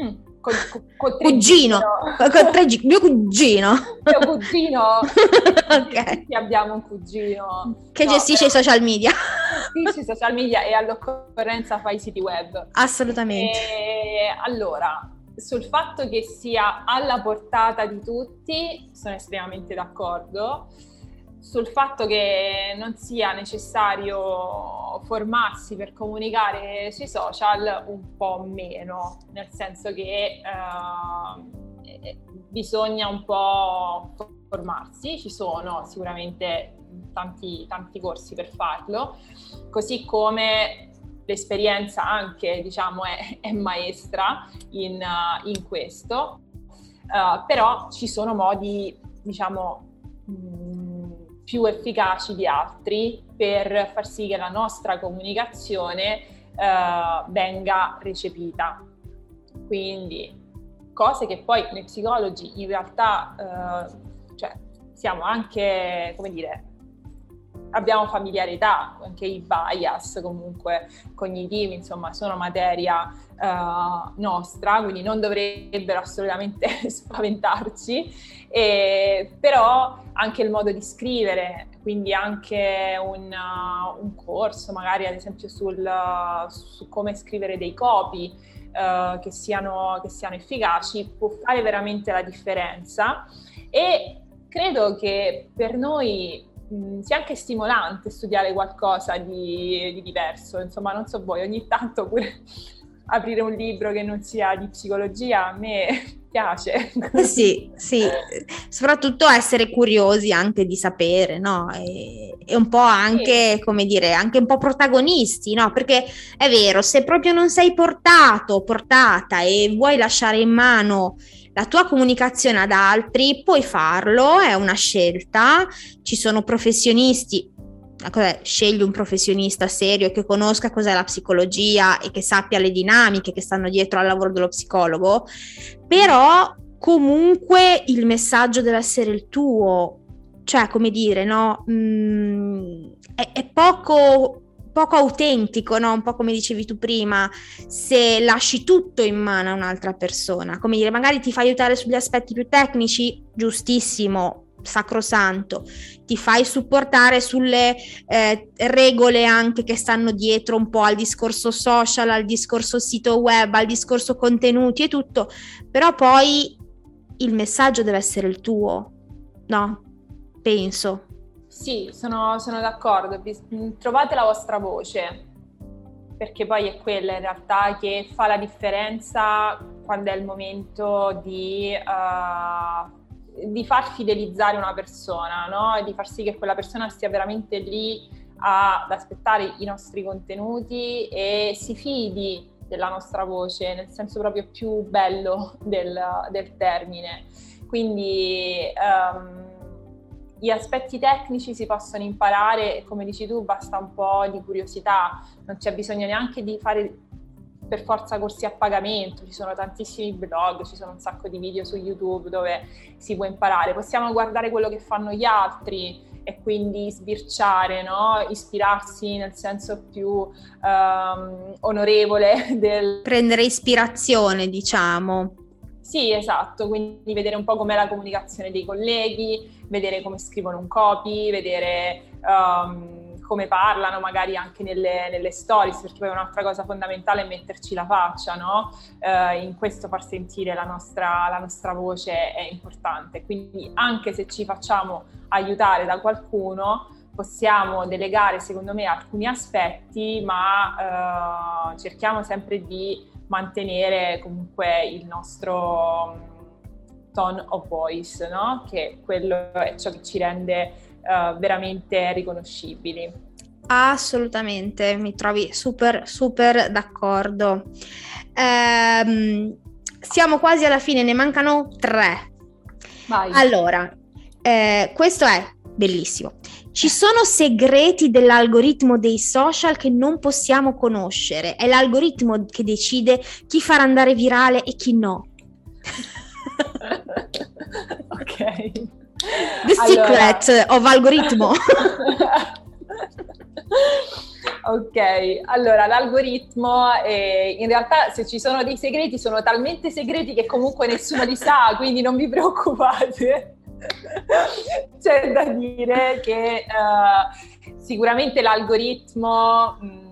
Mm Con, con cugino, con tre mio cugino. Mio cugino. ok. Sì, abbiamo un cugino. Che no, gestisce i social media. Gestisce i social media e all'occorrenza fa i siti web. Assolutamente. E, allora, sul fatto che sia alla portata di tutti, sono estremamente d'accordo sul fatto che non sia necessario formarsi per comunicare sui social un po' meno, nel senso che eh, bisogna un po' formarsi, ci sono sicuramente tanti, tanti corsi per farlo, così come l'esperienza anche diciamo è, è maestra in, in questo, uh, però ci sono modi diciamo più efficaci di altri per far sì che la nostra comunicazione eh, venga recepita. Quindi cose che poi noi psicologi in realtà eh, cioè, siamo anche, come dire, abbiamo familiarità, anche i bias comunque cognitivi, insomma, sono materia uh, nostra, quindi non dovrebbero assolutamente spaventarci, e, però anche il modo di scrivere, quindi anche un, uh, un corso magari ad esempio sul, uh, su come scrivere dei copy, che siano, che siano efficaci, può fare veramente la differenza. E credo che per noi mh, sia anche stimolante studiare qualcosa di, di, diverso. Insomma, non so voi, ogni tanto pure aprire un libro che non sia di psicologia a me piace. Eh sì, sì, soprattutto essere curiosi anche di sapere, no? E, e un po' anche, sì. come dire, anche un po' protagonisti, no? Perché è vero, se proprio non sei portato, portata e vuoi lasciare in mano la tua comunicazione ad altri, puoi farlo, è una scelta, ci sono professionisti, scegli un professionista serio che conosca cos'è la psicologia e che sappia le dinamiche che stanno dietro al lavoro dello psicologo, però comunque il messaggio deve essere il tuo, cioè come dire, no? Mm, è, è poco poco autentico, no? un po' come dicevi tu prima, se lasci tutto in mano a un'altra persona, come dire, magari ti fa aiutare sugli aspetti più tecnici, giustissimo, sacrosanto, ti fai supportare sulle eh, regole anche che stanno dietro un po' al discorso social, al discorso sito web, al discorso contenuti e tutto, però poi il messaggio deve essere il tuo, no? Penso. Sì, sono, sono d'accordo. Trovate la vostra voce, perché poi è quella in realtà che fa la differenza quando è il momento di, uh, di far fidelizzare una persona, no? Di far sì che quella persona stia veramente lì ad aspettare i nostri contenuti e si fidi della nostra voce, nel senso proprio più bello del, del termine. Quindi um, gli aspetti tecnici si possono imparare e come dici tu basta un po' di curiosità, non c'è bisogno neanche di fare per forza corsi a pagamento, ci sono tantissimi blog, ci sono un sacco di video su YouTube dove si può imparare, possiamo guardare quello che fanno gli altri e quindi sbirciare, no? ispirarsi nel senso più um, onorevole del... Prendere ispirazione, diciamo. Sì, esatto, quindi vedere un po' com'è la comunicazione dei colleghi, vedere come scrivono un copy, vedere um, come parlano magari anche nelle, nelle, stories, perché poi un'altra cosa fondamentale è metterci la faccia, no? Uh, in questo far sentire la nostra, la nostra voce è importante, quindi anche se ci facciamo aiutare da qualcuno, possiamo delegare secondo me alcuni aspetti, ma uh, cerchiamo sempre di mantenere comunque il nostro mm, tone of voice, no? che quello è ciò che ci rende uh, veramente riconoscibili. Assolutamente, mi trovi super, super d'accordo. Ehm, siamo quasi alla fine, ne mancano tre. Vai. Allora, eh, questo è bellissimo. Ci sono segreti dell'algoritmo dei social che non possiamo conoscere. È l'algoritmo che decide chi farà andare virale e chi no. ok. The allora... secret of algoritmo. Ok, allora l'algoritmo, eh, in realtà se ci sono dei segreti sono talmente segreti che comunque nessuno li sa, quindi non vi preoccupate. C'è da dire che uh, sicuramente l'algoritmo... Mh,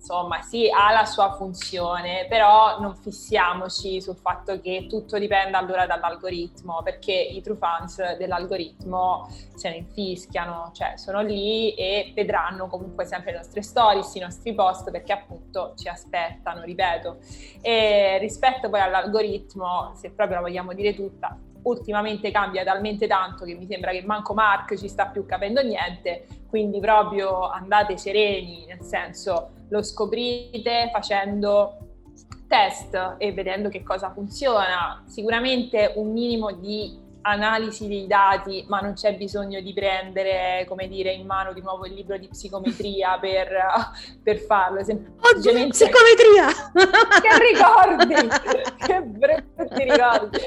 insomma, sì, ha la sua funzione, però non fissiamoci sul fatto che tutto dipenda allora dall'algoritmo, perché i true fans dell'algoritmo se ne infischiano, cioè sono lì e vedranno comunque sempre le nostre stories, i nostri post, perché appunto ci aspettano, ripeto. E rispetto poi all'algoritmo, se proprio la vogliamo dire tutta, ultimamente cambia talmente tanto che mi sembra che manco Mark ci sta più capendo niente, quindi proprio andate sereni, nel senso lo scoprite facendo test e vedendo che cosa funziona. Sicuramente un minimo di analisi dei dati, ma non c'è bisogno di prendere, come dire, in mano di nuovo il libro di psicometria per, per farlo. Semplicemente... psicometria! che ricordi! che brutti ricordi!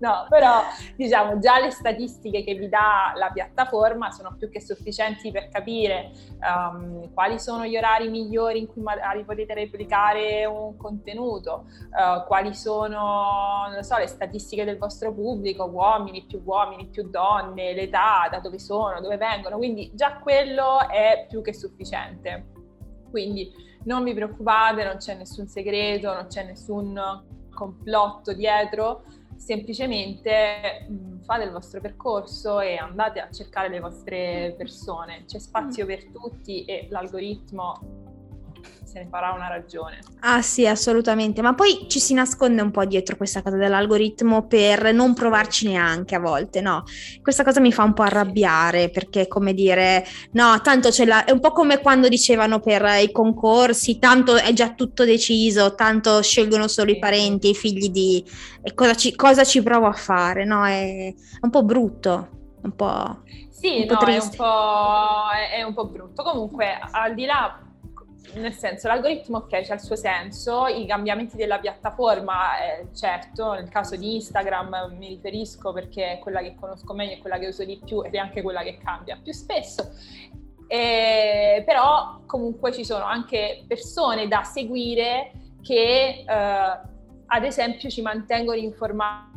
No, però diciamo già le statistiche che vi dà la piattaforma sono più che sufficienti per capire um, quali sono gli orari migliori in cui magari potete replicare un contenuto, uh, quali sono, non so, le statistiche del vostro pubblico, uomini, uomini, più uomini, più donne, l'età, da dove sono, dove vengono, quindi già quello è più che sufficiente. Quindi non vi preoccupate, non c'è nessun segreto, non c'è nessun complotto dietro, semplicemente mh, fate il vostro percorso e andate a cercare le vostre persone. C'è spazio mm. per tutti e l'algoritmo se ne farà una ragione. Ah sì, assolutamente, ma poi ci si nasconde un po' dietro questa cosa dell'algoritmo per non provarci neanche a volte, no? Questa cosa mi fa un po' arrabbiare perché come dire, no, tanto ce l'ha, è un po' come quando dicevano per i concorsi, tanto è già tutto deciso, tanto scelgono solo i parenti, i figli di... E cosa ci, cosa ci provo a fare, no? È, un po' brutto, un po'... Sì, un po no, è un po', è un po' brutto. Comunque, al di là nel senso, l'algoritmo ok, c'ha il suo senso, i cambiamenti della piattaforma, eh, certo, nel caso di Instagram mi riferisco perché è quella che conosco meglio, è quella che uso di più ed è anche quella che cambia più spesso. Eh, però comunque ci sono anche persone da seguire che eh, ad esempio ci mantengono informati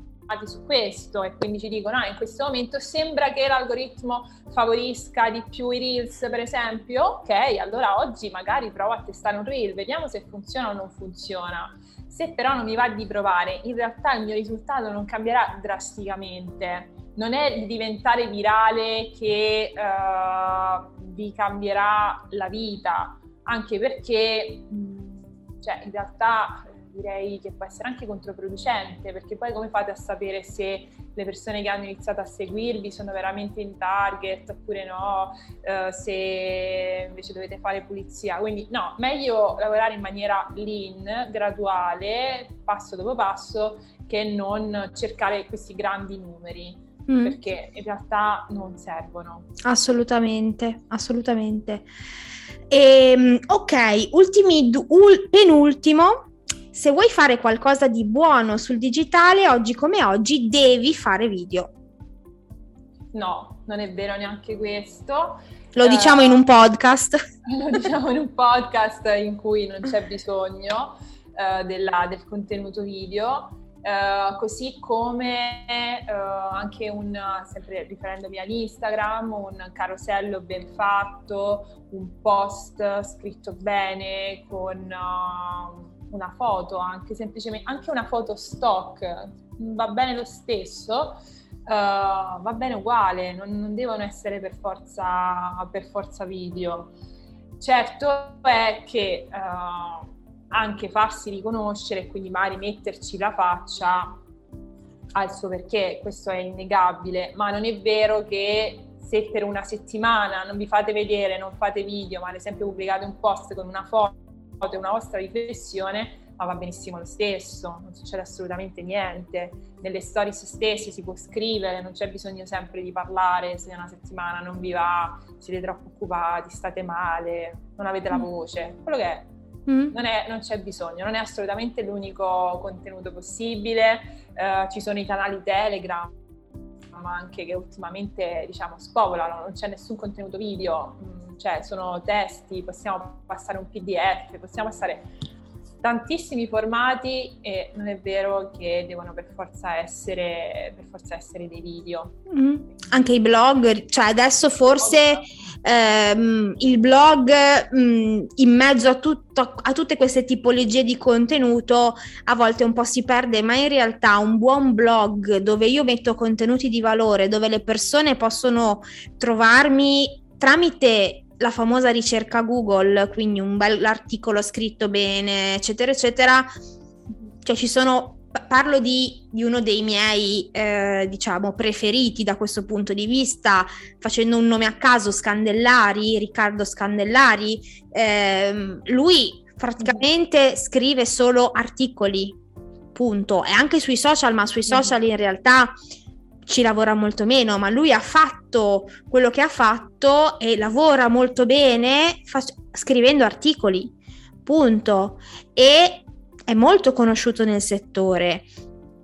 su questo e quindi ci dicono ah, in questo momento sembra che l'algoritmo favorisca di più i reels per esempio. Ok allora oggi magari provo a testare un reel vediamo se funziona o non funziona. Se però non mi va di provare in realtà il mio risultato non cambierà drasticamente. Non è diventare virale che uh, vi cambierà la vita anche perché cioè, in realtà direi che può essere anche controproducente, perché poi come fate a sapere se le persone che hanno iniziato a seguirvi sono veramente in target oppure no, uh, se invece dovete fare pulizia. Quindi no, meglio lavorare in maniera lean, graduale, passo dopo passo, che non cercare questi grandi numeri. Mm. Perché in realtà non servono. Assolutamente, assolutamente. E, ehm, ok, ultimi, ul, penultimo, se vuoi fare qualcosa di buono sul digitale, oggi come oggi devi fare video. No, non è vero neanche questo. Lo diciamo in un podcast. Lo diciamo in un podcast in cui non c'è bisogno uh, della, del contenuto video. Uh, così come uh, anche un, sempre riferendomi ad Instagram, un carosello ben fatto, un post scritto bene con uh, una foto, anche semplicemente anche una foto stock, va bene lo stesso, uh, va bene uguale, non, non devono essere per forza, per forza, video. Certo è che uh, anche farsi riconoscere, quindi magari metterci la faccia, ha il suo perché, questo è innegabile, ma non è vero che se per una settimana non vi fate vedere, non fate video, ma ad esempio pubblicate un post con una foto una vostra riflessione, ma va benissimo lo stesso, non succede assolutamente niente. Nelle stories stesse si può scrivere, non c'è bisogno sempre di parlare, se una settimana non vi va, siete troppo occupati, state male, non avete la mm. voce, quello che è. Mm. Non, è, non, c'è bisogno, non è assolutamente l'unico contenuto possibile. Uh, ci sono i canali Telegram anche che ultimamente diciamo spopolano, non c'è nessun contenuto video, mm, cioè sono testi, possiamo passare un PDF, possiamo passare tantissimi formati e non è vero che devono per forza essere, per forza essere dei video. Mm. Anche i blog, cioè adesso forse ehm, il blog mh, mm, in mezzo a, tutto, a tutte queste tipologie di contenuto a volte un po' si perde, ma in realtà un buon blog dove io metto contenuti di valore, dove le persone possono trovarmi tramite la famosa ricerca Google, quindi un bel articolo scritto bene, eccetera, eccetera, cioè ci sono parlo di, di, uno dei miei, eh, diciamo, preferiti da questo punto di vista, facendo un nome a caso, Scandellari, Riccardo Scandellari, eh, lui praticamente scrive solo articoli, punto, e anche sui social, ma sui social in realtà ci lavora molto meno, ma lui ha fatto quello che ha fatto e lavora molto bene fa- scrivendo articoli, punto. E è molto conosciuto nel settore,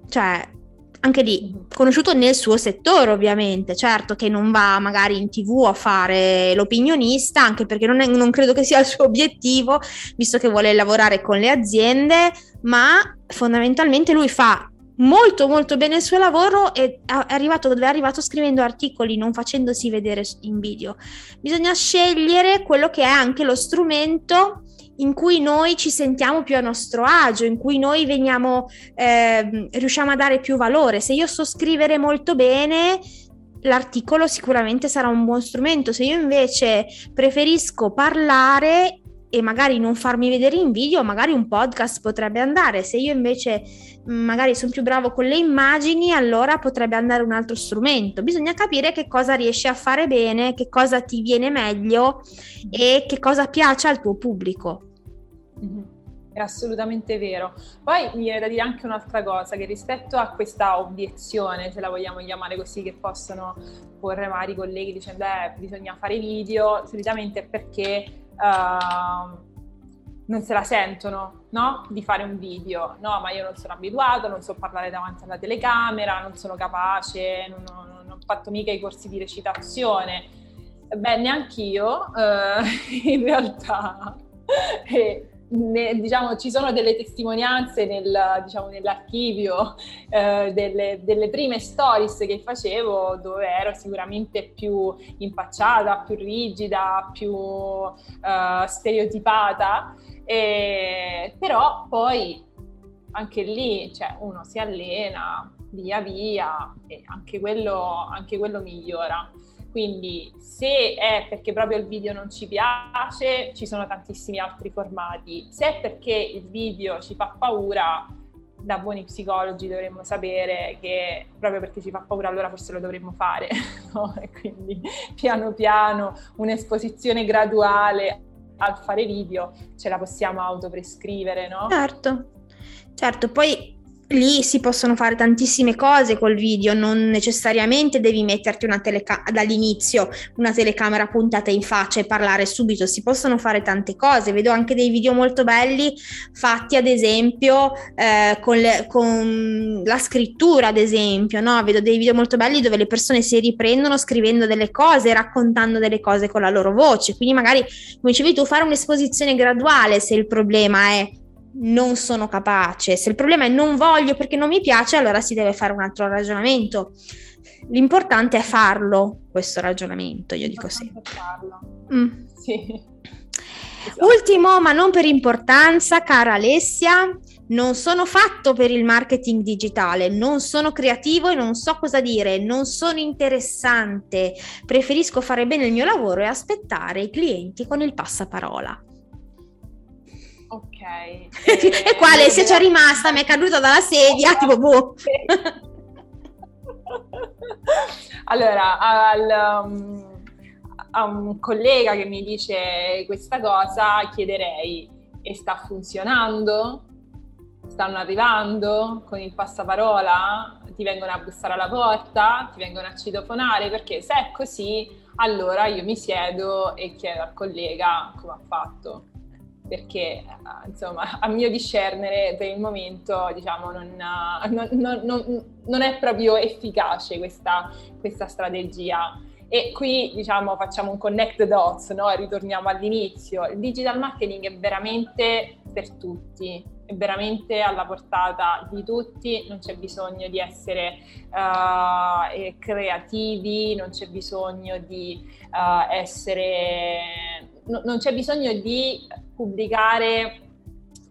cioè anche lì conosciuto nel suo settore ovviamente, certo che non va magari in tv a fare l'opinionista, anche perché non, è, non credo che sia il suo obiettivo, visto che vuole lavorare con le aziende, ma fondamentalmente lui fa molto molto bene il suo lavoro e è arrivato dove è arrivato scrivendo articoli, non facendosi vedere in video. Bisogna scegliere quello che è anche lo strumento in cui noi ci sentiamo più a nostro agio, in cui noi veniamo, eh, riusciamo a dare più valore. Se io so scrivere molto bene, l'articolo sicuramente sarà un buon strumento. Se io invece preferisco parlare e magari non farmi vedere in video, magari un podcast potrebbe andare. Se io invece mm, magari sono più bravo con le immagini, allora potrebbe andare un altro strumento. Bisogna capire che cosa riesci a fare bene, che cosa ti viene meglio e che cosa piace al tuo pubblico. Mm-hmm. È assolutamente vero. Poi mi viene da dire anche un'altra cosa, che rispetto a questa obiezione, se la vogliamo chiamare così, che possono porre vari colleghi dicendo eh, bisogna fare video, solitamente è perché uh, non se la sentono, no? Di fare un video. No, ma io non sono abituato, non so parlare davanti alla telecamera, non sono capace, non ho, non ho fatto mica i corsi di recitazione. Beh, neanch'io, uh, in realtà. e, ne, diciamo, ci sono delle testimonianze nel, diciamo, nell'archivio eh, delle, delle, prime stories che facevo dove ero sicuramente più impacciata, più rigida, più eh, stereotipata, e, però poi anche lì cioè, uno si allena via via e anche quello, anche quello migliora. Quindi se è perché proprio il video non ci piace, ci sono tantissimi altri formati. Se è perché il video ci fa paura, da buoni psicologi dovremmo sapere che proprio perché ci fa paura allora forse lo dovremmo fare. No? Quindi piano piano un'esposizione graduale al fare video ce la possiamo autoprescrivere, no? Certo, certo, poi lì si possono fare tantissime cose col video, non necessariamente devi metterti una teleca- dall'inizio una telecamera puntata in faccia e parlare subito, si possono fare tante cose. Vedo anche dei video molto belli fatti ad esempio eh, con, le, con, la scrittura, ad esempio, no? Vedo dei video molto belli dove le persone si riprendono scrivendo delle cose, raccontando delle cose con la loro voce. Quindi magari, come dicevi tu, fare un'esposizione graduale se il problema è non sono capace, se il problema è non voglio perché non mi piace, allora si deve fare un altro ragionamento. L'importante è farlo, questo ragionamento, io dico sì. Mm. sì. Esatto. Ultimo, ma non per importanza, cara Alessia, non sono fatto per il marketing digitale, non sono creativo e non so cosa dire, non sono interessante, preferisco fare bene il mio lavoro e aspettare i clienti con il passaparola. Ok. E, e quale se c'è rimasta, mi è caduta dalla sedia, tipo boh. allora, al, um, a un collega che mi dice questa cosa chiederei, e sta funzionando? Stanno arrivando con il passaparola? Ti vengono a bussare alla porta? Ti vengono a citofonare? Perché se è così, allora io mi siedo e chiedo al collega come ha fatto perché eh, insomma a mio discernere per il momento diciamo non, non, non, non è proprio efficace questa, questa strategia E qui diciamo facciamo un connect the dots, no? ritorniamo all'inizio. Il digital marketing è veramente per tutti, è veramente alla portata di tutti, non c'è bisogno di essere uh, creativi, non c'è bisogno di uh, essere, no, non c'è bisogno di pubblicare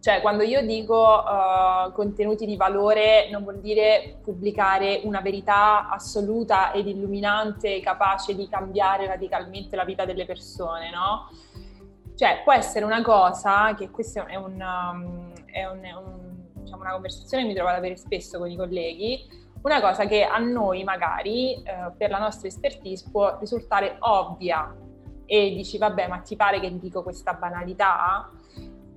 cioè, quando io dico uh, contenuti di valore, non vuol dire pubblicare una verità assoluta ed illuminante, capace di cambiare radicalmente la vita delle persone, no? Cioè, può essere una cosa, che questa è, un, um, è, un, è un, diciamo, una conversazione che mi trovo ad avere spesso con i colleghi, una cosa che a noi magari, eh, per la nostra expertise, può risultare ovvia e dici, vabbè, ma ti pare che dico questa banalità?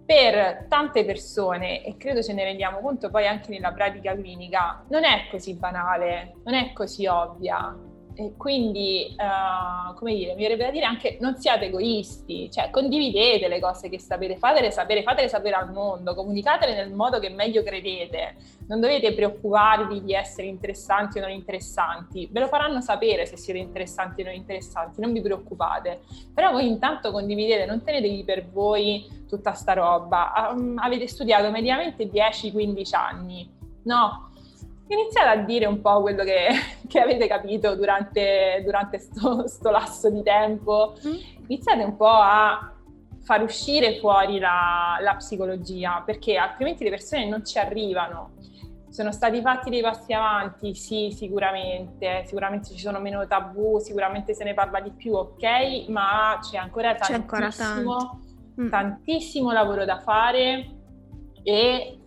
per tante persone, e credo ce ne rendiamo conto poi anche nella pratica clinica, non è così banale, non è così ovvia. E quindi, uh, come dire, mi verrebbe da dire anche non siate egoisti, cioè condividete le cose che sapete, fatele sapere, fatele sapere al mondo, comunicatele nel modo che meglio credete. Non dovete preoccuparvi di essere interessanti o non interessanti, ve lo faranno sapere se siete interessanti o non interessanti, non vi preoccupate. Però voi intanto condividete, non tenetevi per voi tutta sta roba. Um, avete studiato mediamente 10-15 anni, no? Iniziate a dire un po' quello che, che avete capito durante, durante sto, sto, lasso di tempo, mm. iniziate un po' a far uscire fuori la, la, psicologia, perché altrimenti le persone non ci arrivano. Sono stati fatti dei passi avanti, sì, sicuramente, sicuramente ci sono meno tabù, sicuramente se ne parla di più, ok, ma c'è ancora tantissimo, c'è ancora mm. tantissimo lavoro da fare e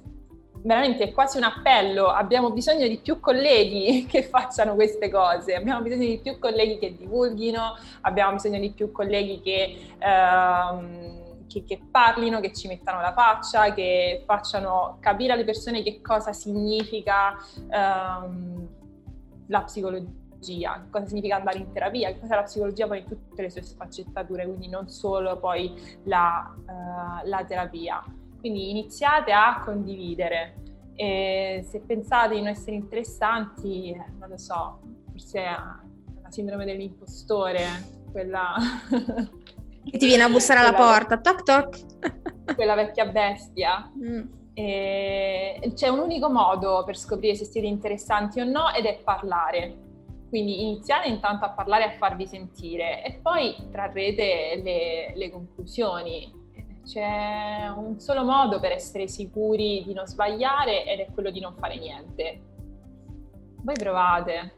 veramente è quasi un appello, abbiamo bisogno di più colleghi che facciano queste cose, abbiamo bisogno di più colleghi che divulghino, abbiamo bisogno di più colleghi che, ehm, che, che parlino, che ci mettano la faccia, che facciano capire alle persone che cosa significa ehm, la psicologia cosa significa andare in terapia, che cos'è la psicologia poi in tutte le sue sfaccettature, quindi non solo poi la, uh, la terapia. Quindi iniziate a condividere. E se pensate di non essere interessanti, eh, non lo so, forse è la sindrome dell'impostore, quella... Che ti viene a bussare alla porta, toc toc. quella vecchia bestia. Mm. E c'è un unico modo per scoprire se siete interessanti o no ed è parlare. Quindi iniziate intanto a parlare e a farvi sentire e poi trarrete le, le conclusioni c'è un solo modo per essere sicuri di non sbagliare ed è quello di non fare niente. Voi provate.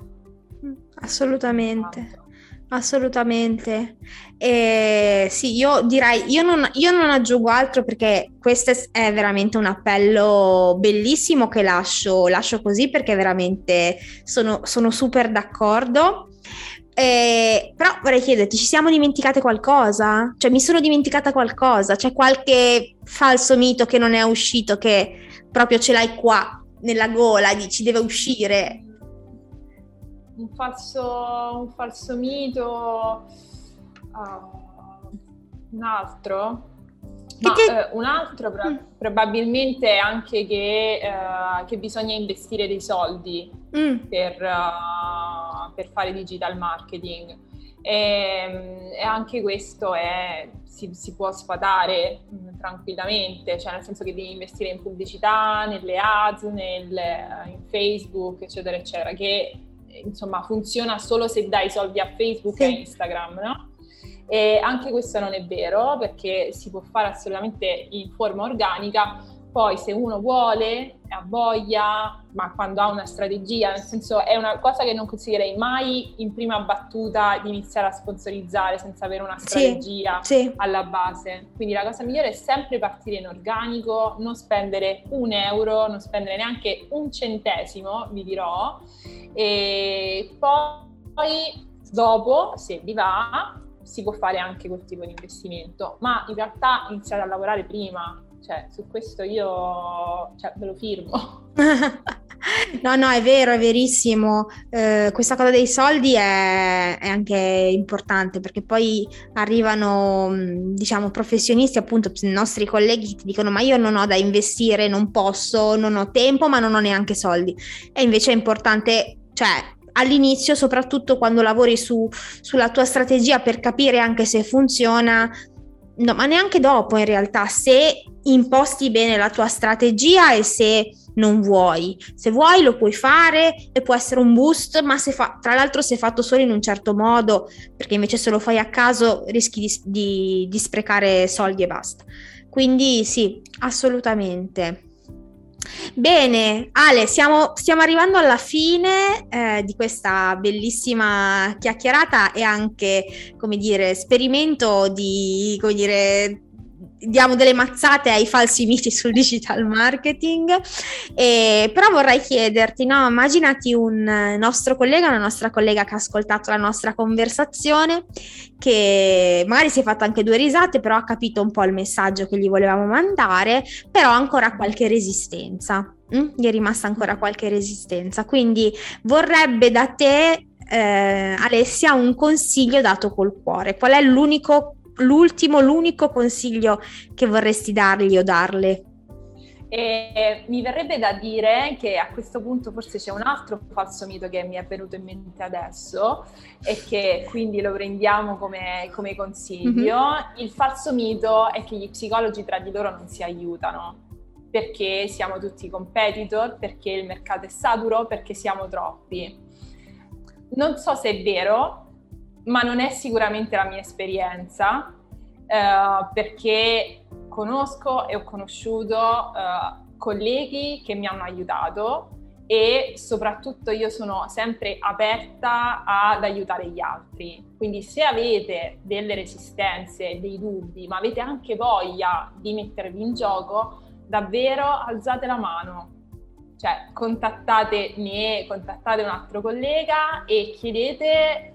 Assolutamente. Assolutamente. E sì, io direi, io non, io non, aggiungo altro perché questo è veramente un appello bellissimo che lascio, lascio così perché veramente sono, sono super d'accordo. Eh, però vorrei chiederti, ci siamo dimenticate qualcosa? Cioè, mi sono dimenticata qualcosa? C'è qualche falso mito che non è uscito, che proprio ce l'hai qua nella gola, dici deve uscire? Un falso, un falso mito, uh, un altro? Ma, ti... eh, un altro pro- mm. probabilmente anche che, uh, che, bisogna investire dei soldi mm. per, uh, per, fare digital marketing. E, ehm, e anche questo è, si, si, può sfatare mh, tranquillamente, cioè nel senso che devi investire in pubblicità, nelle ads, nel, in Facebook, eccetera, eccetera, che insomma funziona solo se dai soldi a Facebook sì. e Instagram, no? E anche questo non è vero perché si può fare assolutamente in forma organica, poi se uno vuole, ha voglia, ma quando ha una strategia, nel senso è una cosa che non consiglierei mai in prima battuta di iniziare a sponsorizzare senza avere una strategia sì, sì. alla base. Quindi la cosa migliore è sempre partire in organico, non spendere un euro, non spendere neanche un centesimo, vi dirò, e poi dopo, se vi va, si può fare anche quel tipo di investimento, ma in realtà iniziate a lavorare prima, cioè su questo io cioè, ve lo firmo. No, no, è vero, è verissimo. Eh, questa cosa dei soldi è, è, anche importante perché poi arrivano, diciamo, professionisti, appunto, i nostri colleghi che ti dicono: Ma io non ho da investire, non posso, non ho tempo, ma non ho neanche soldi. E invece è importante, cioè, all'inizio, soprattutto quando lavori su, sulla tua strategia per capire anche se funziona, no, ma neanche dopo in realtà, se imposti bene la tua strategia e se non vuoi. Se vuoi lo puoi fare e può essere un boost, ma se fa, tra l'altro se fatto solo in un certo modo, perché invece se lo fai a caso rischi di, di, di sprecare soldi e basta. Quindi sì, assolutamente. Bene, Ale, siamo, stiamo arrivando alla fine eh, di questa bellissima chiacchierata e anche, come dire, esperimento di, come dire, diamo delle mazzate ai falsi miti sul digital marketing, e, però vorrei chiederti, no, immaginati un nostro collega, una nostra collega che ha ascoltato la nostra conversazione, che magari si è fatto anche due risate, però ha capito un po' il messaggio che gli volevamo mandare, però ha ancora qualche resistenza. Mm? Gli è rimasta ancora qualche resistenza, quindi vorrebbe da te eh, Alessia un consiglio dato col cuore. Qual è l'unico l'ultimo, l'unico consiglio che vorresti dargli o darle? E mi verrebbe da dire che a questo punto forse c'è un altro falso mito che mi è venuto in mente adesso e che quindi lo prendiamo come, come consiglio. Mm-hmm. Il falso mito è che gli psicologi tra di loro non si aiutano perché siamo tutti competitor, perché il mercato è saturo, perché siamo troppi. Non so se è vero, ma non è sicuramente la mia esperienza, eh, perché conosco e ho conosciuto eh, colleghi che mi hanno aiutato e soprattutto io sono sempre aperta ad aiutare gli altri. Quindi se avete delle resistenze, dei dubbi, ma avete anche voglia di mettervi in gioco, davvero alzate la mano. Cioè, contattate me, contattate un altro collega e chiedete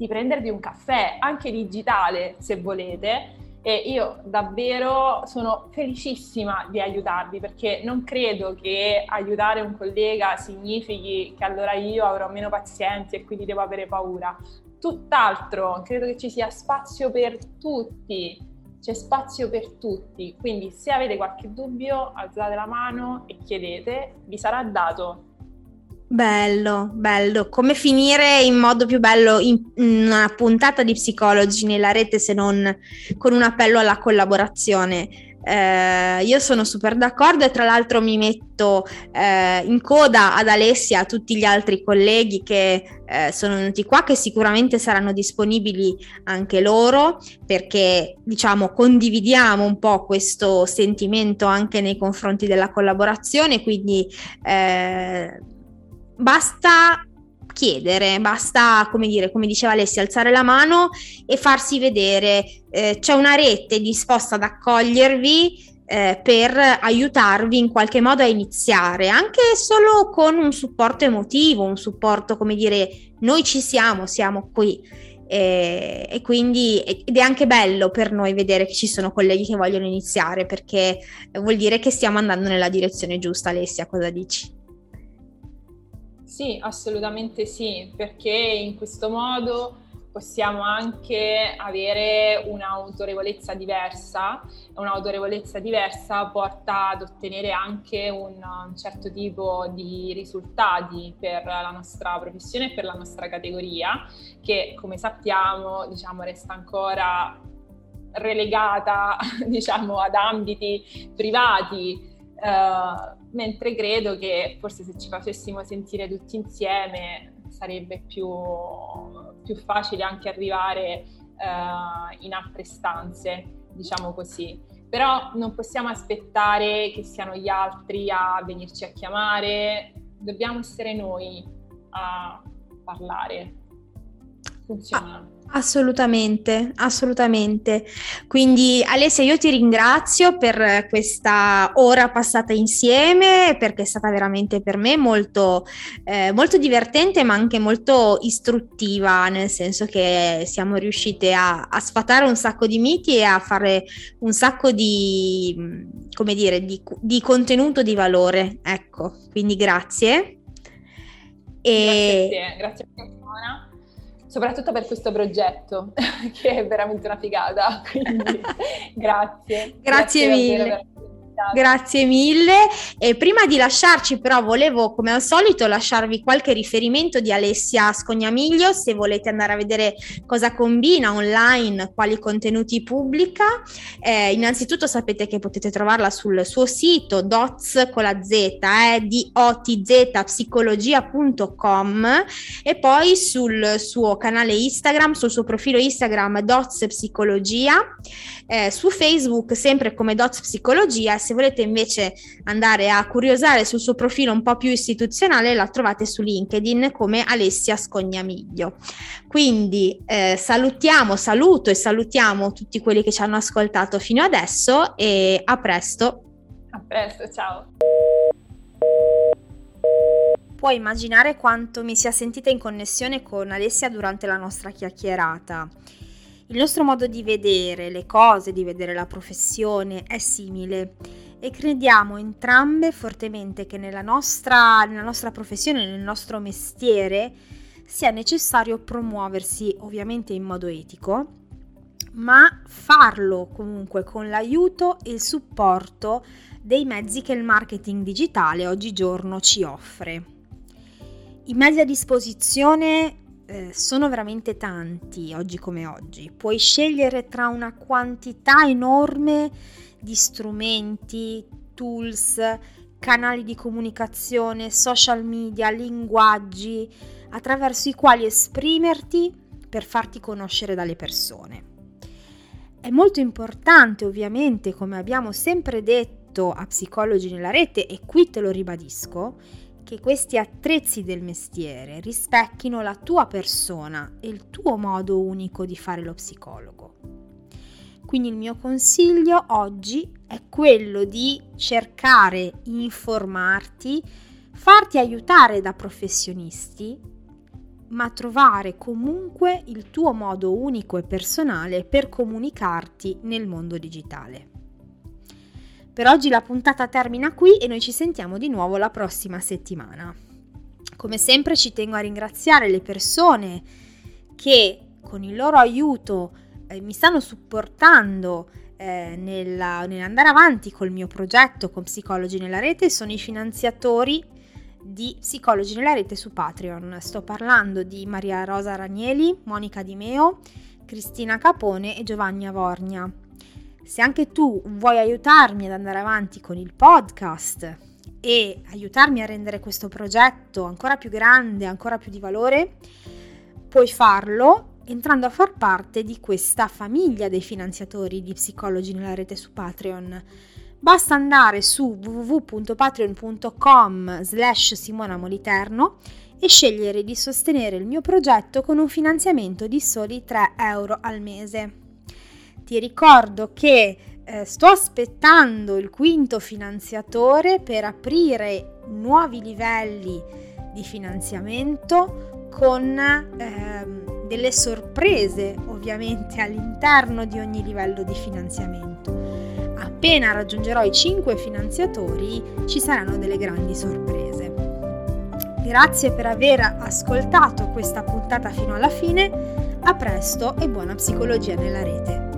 di prendervi un caffè, anche digitale se volete. E io davvero sono felicissima di aiutarvi perché non credo che aiutare un collega significhi che allora io avrò meno pazienza e quindi devo avere paura. Tutt'altro, credo che ci sia spazio per tutti, c'è spazio per tutti. Quindi se avete qualche dubbio alzate la mano e chiedete, vi sarà dato Bello, bello. Come finire in modo più bello in una puntata di psicologi nella rete se non con un appello alla collaborazione. Eh, io sono super d'accordo e tra l'altro mi metto eh, in coda ad Alessia a tutti gli altri colleghi che eh, sono venuti qua, che sicuramente saranno disponibili anche loro perché diciamo condividiamo un po' questo sentimento anche nei confronti della collaborazione, quindi eh, basta chiedere, basta, come dire, come diceva Alessia, alzare la mano e farsi vedere. Eh, c'è una rete disposta ad accogliervi eh, per aiutarvi in qualche modo a iniziare, anche solo con un supporto emotivo, un supporto, come dire, noi ci siamo, siamo qui. E, e quindi ed è anche bello per noi vedere che ci sono colleghi che vogliono iniziare perché vuol dire che stiamo andando nella direzione giusta. Alessia, cosa dici? Sì, assolutamente sì, perché in questo modo possiamo anche avere un'autorevolezza diversa. E un'autorevolezza diversa porta ad ottenere anche un, certo tipo di risultati per la nostra professione e per la nostra categoria che come sappiamo diciamo resta ancora relegata diciamo ad ambiti privati uh, mentre credo che forse se ci facessimo sentire tutti insieme sarebbe più, più facile anche arrivare uh, in altre stanze, diciamo così. Però non possiamo aspettare che siano gli altri a venirci a chiamare, dobbiamo essere noi a parlare. Funziona. Ah Assolutamente, assolutamente. Quindi Alessia, io ti ringrazio per questa ora passata insieme, perché è stata veramente per me molto, eh, molto divertente, ma anche molto istruttiva, nel senso che siamo riuscite a, a, sfatare un sacco di miti e a fare un sacco di, come dire, di, di contenuto di valore. Ecco, quindi grazie. E... Grazie a te, grazie a te soprattutto per questo progetto che è veramente una figata, quindi grazie. grazie. grazie mille. Grazie mille. E prima di lasciarci, però, volevo, come al solito, lasciarvi qualche riferimento di Alessia Scognamiglio, se volete andare a vedere cosa combina online, quali contenuti pubblica. Eh, innanzitutto sapete che potete trovarla sul suo sito dots con la z, eh, di otzpsicologia.com e poi sul suo canale Instagram, sul suo profilo Instagram dots psicologia, eh, su Facebook sempre come dots psicologia se volete invece andare a curiosare sul suo profilo un po' più istituzionale, la trovate su LinkedIn come Alessia Scognamiglio. Quindi eh, salutiamo, saluto e salutiamo tutti quelli che ci hanno ascoltato fino adesso e a presto. A presto, ciao. Puoi immaginare quanto mi sia sentita in connessione con Alessia durante la nostra chiacchierata. Il nostro modo di vedere le cose, di vedere la professione è simile e crediamo entrambe fortemente che nella nostra, nella nostra professione, nel nostro mestiere, sia necessario promuoversi ovviamente in modo etico, ma farlo comunque con l'aiuto e il supporto dei mezzi che il marketing digitale oggigiorno ci offre. I mezzi a disposizione eh, sono veramente tanti oggi come oggi. Puoi scegliere tra una quantità enorme di strumenti, tools, canali di comunicazione, social media, linguaggi attraverso i quali esprimerti per farti conoscere dalle persone. È molto importante ovviamente, come abbiamo sempre detto a Psicologi nella rete e qui te lo ribadisco, che questi attrezzi del mestiere rispecchino la tua persona e il tuo modo unico di fare lo psicologo. Quindi il mio consiglio oggi è quello di cercare, informarti, farti aiutare da professionisti, ma trovare comunque il tuo modo unico e personale per comunicarti nel mondo digitale. Per oggi la puntata termina qui e noi ci sentiamo di nuovo la prossima settimana. Come sempre ci tengo a ringraziare le persone che con il loro aiuto eh, mi stanno supportando eh, nella, nell'andare avanti col mio progetto con Psicologi nella rete, sono i finanziatori di Psicologi nella rete su Patreon. Sto parlando di Maria Rosa Ranieli, Monica Di Meo, Cristina Capone e Giovanni Avornia. Se anche tu vuoi aiutarmi ad andare avanti con il podcast e aiutarmi a rendere questo progetto ancora più grande, ancora più di valore, puoi farlo entrando a far parte di questa famiglia dei finanziatori di psicologi nella rete su Patreon. Basta andare su www.patreon.com slash Simona Moliterno e scegliere di sostenere il mio progetto con un finanziamento di soli 3 euro al mese ti ricordo che eh, sto aspettando il quinto finanziatore per aprire nuovi livelli di finanziamento con eh, delle sorprese ovviamente all'interno di ogni livello di finanziamento. Appena raggiungerò i 5 finanziatori ci saranno delle grandi sorprese. Grazie per aver ascoltato questa puntata fino alla fine, a presto e buona psicologia nella rete.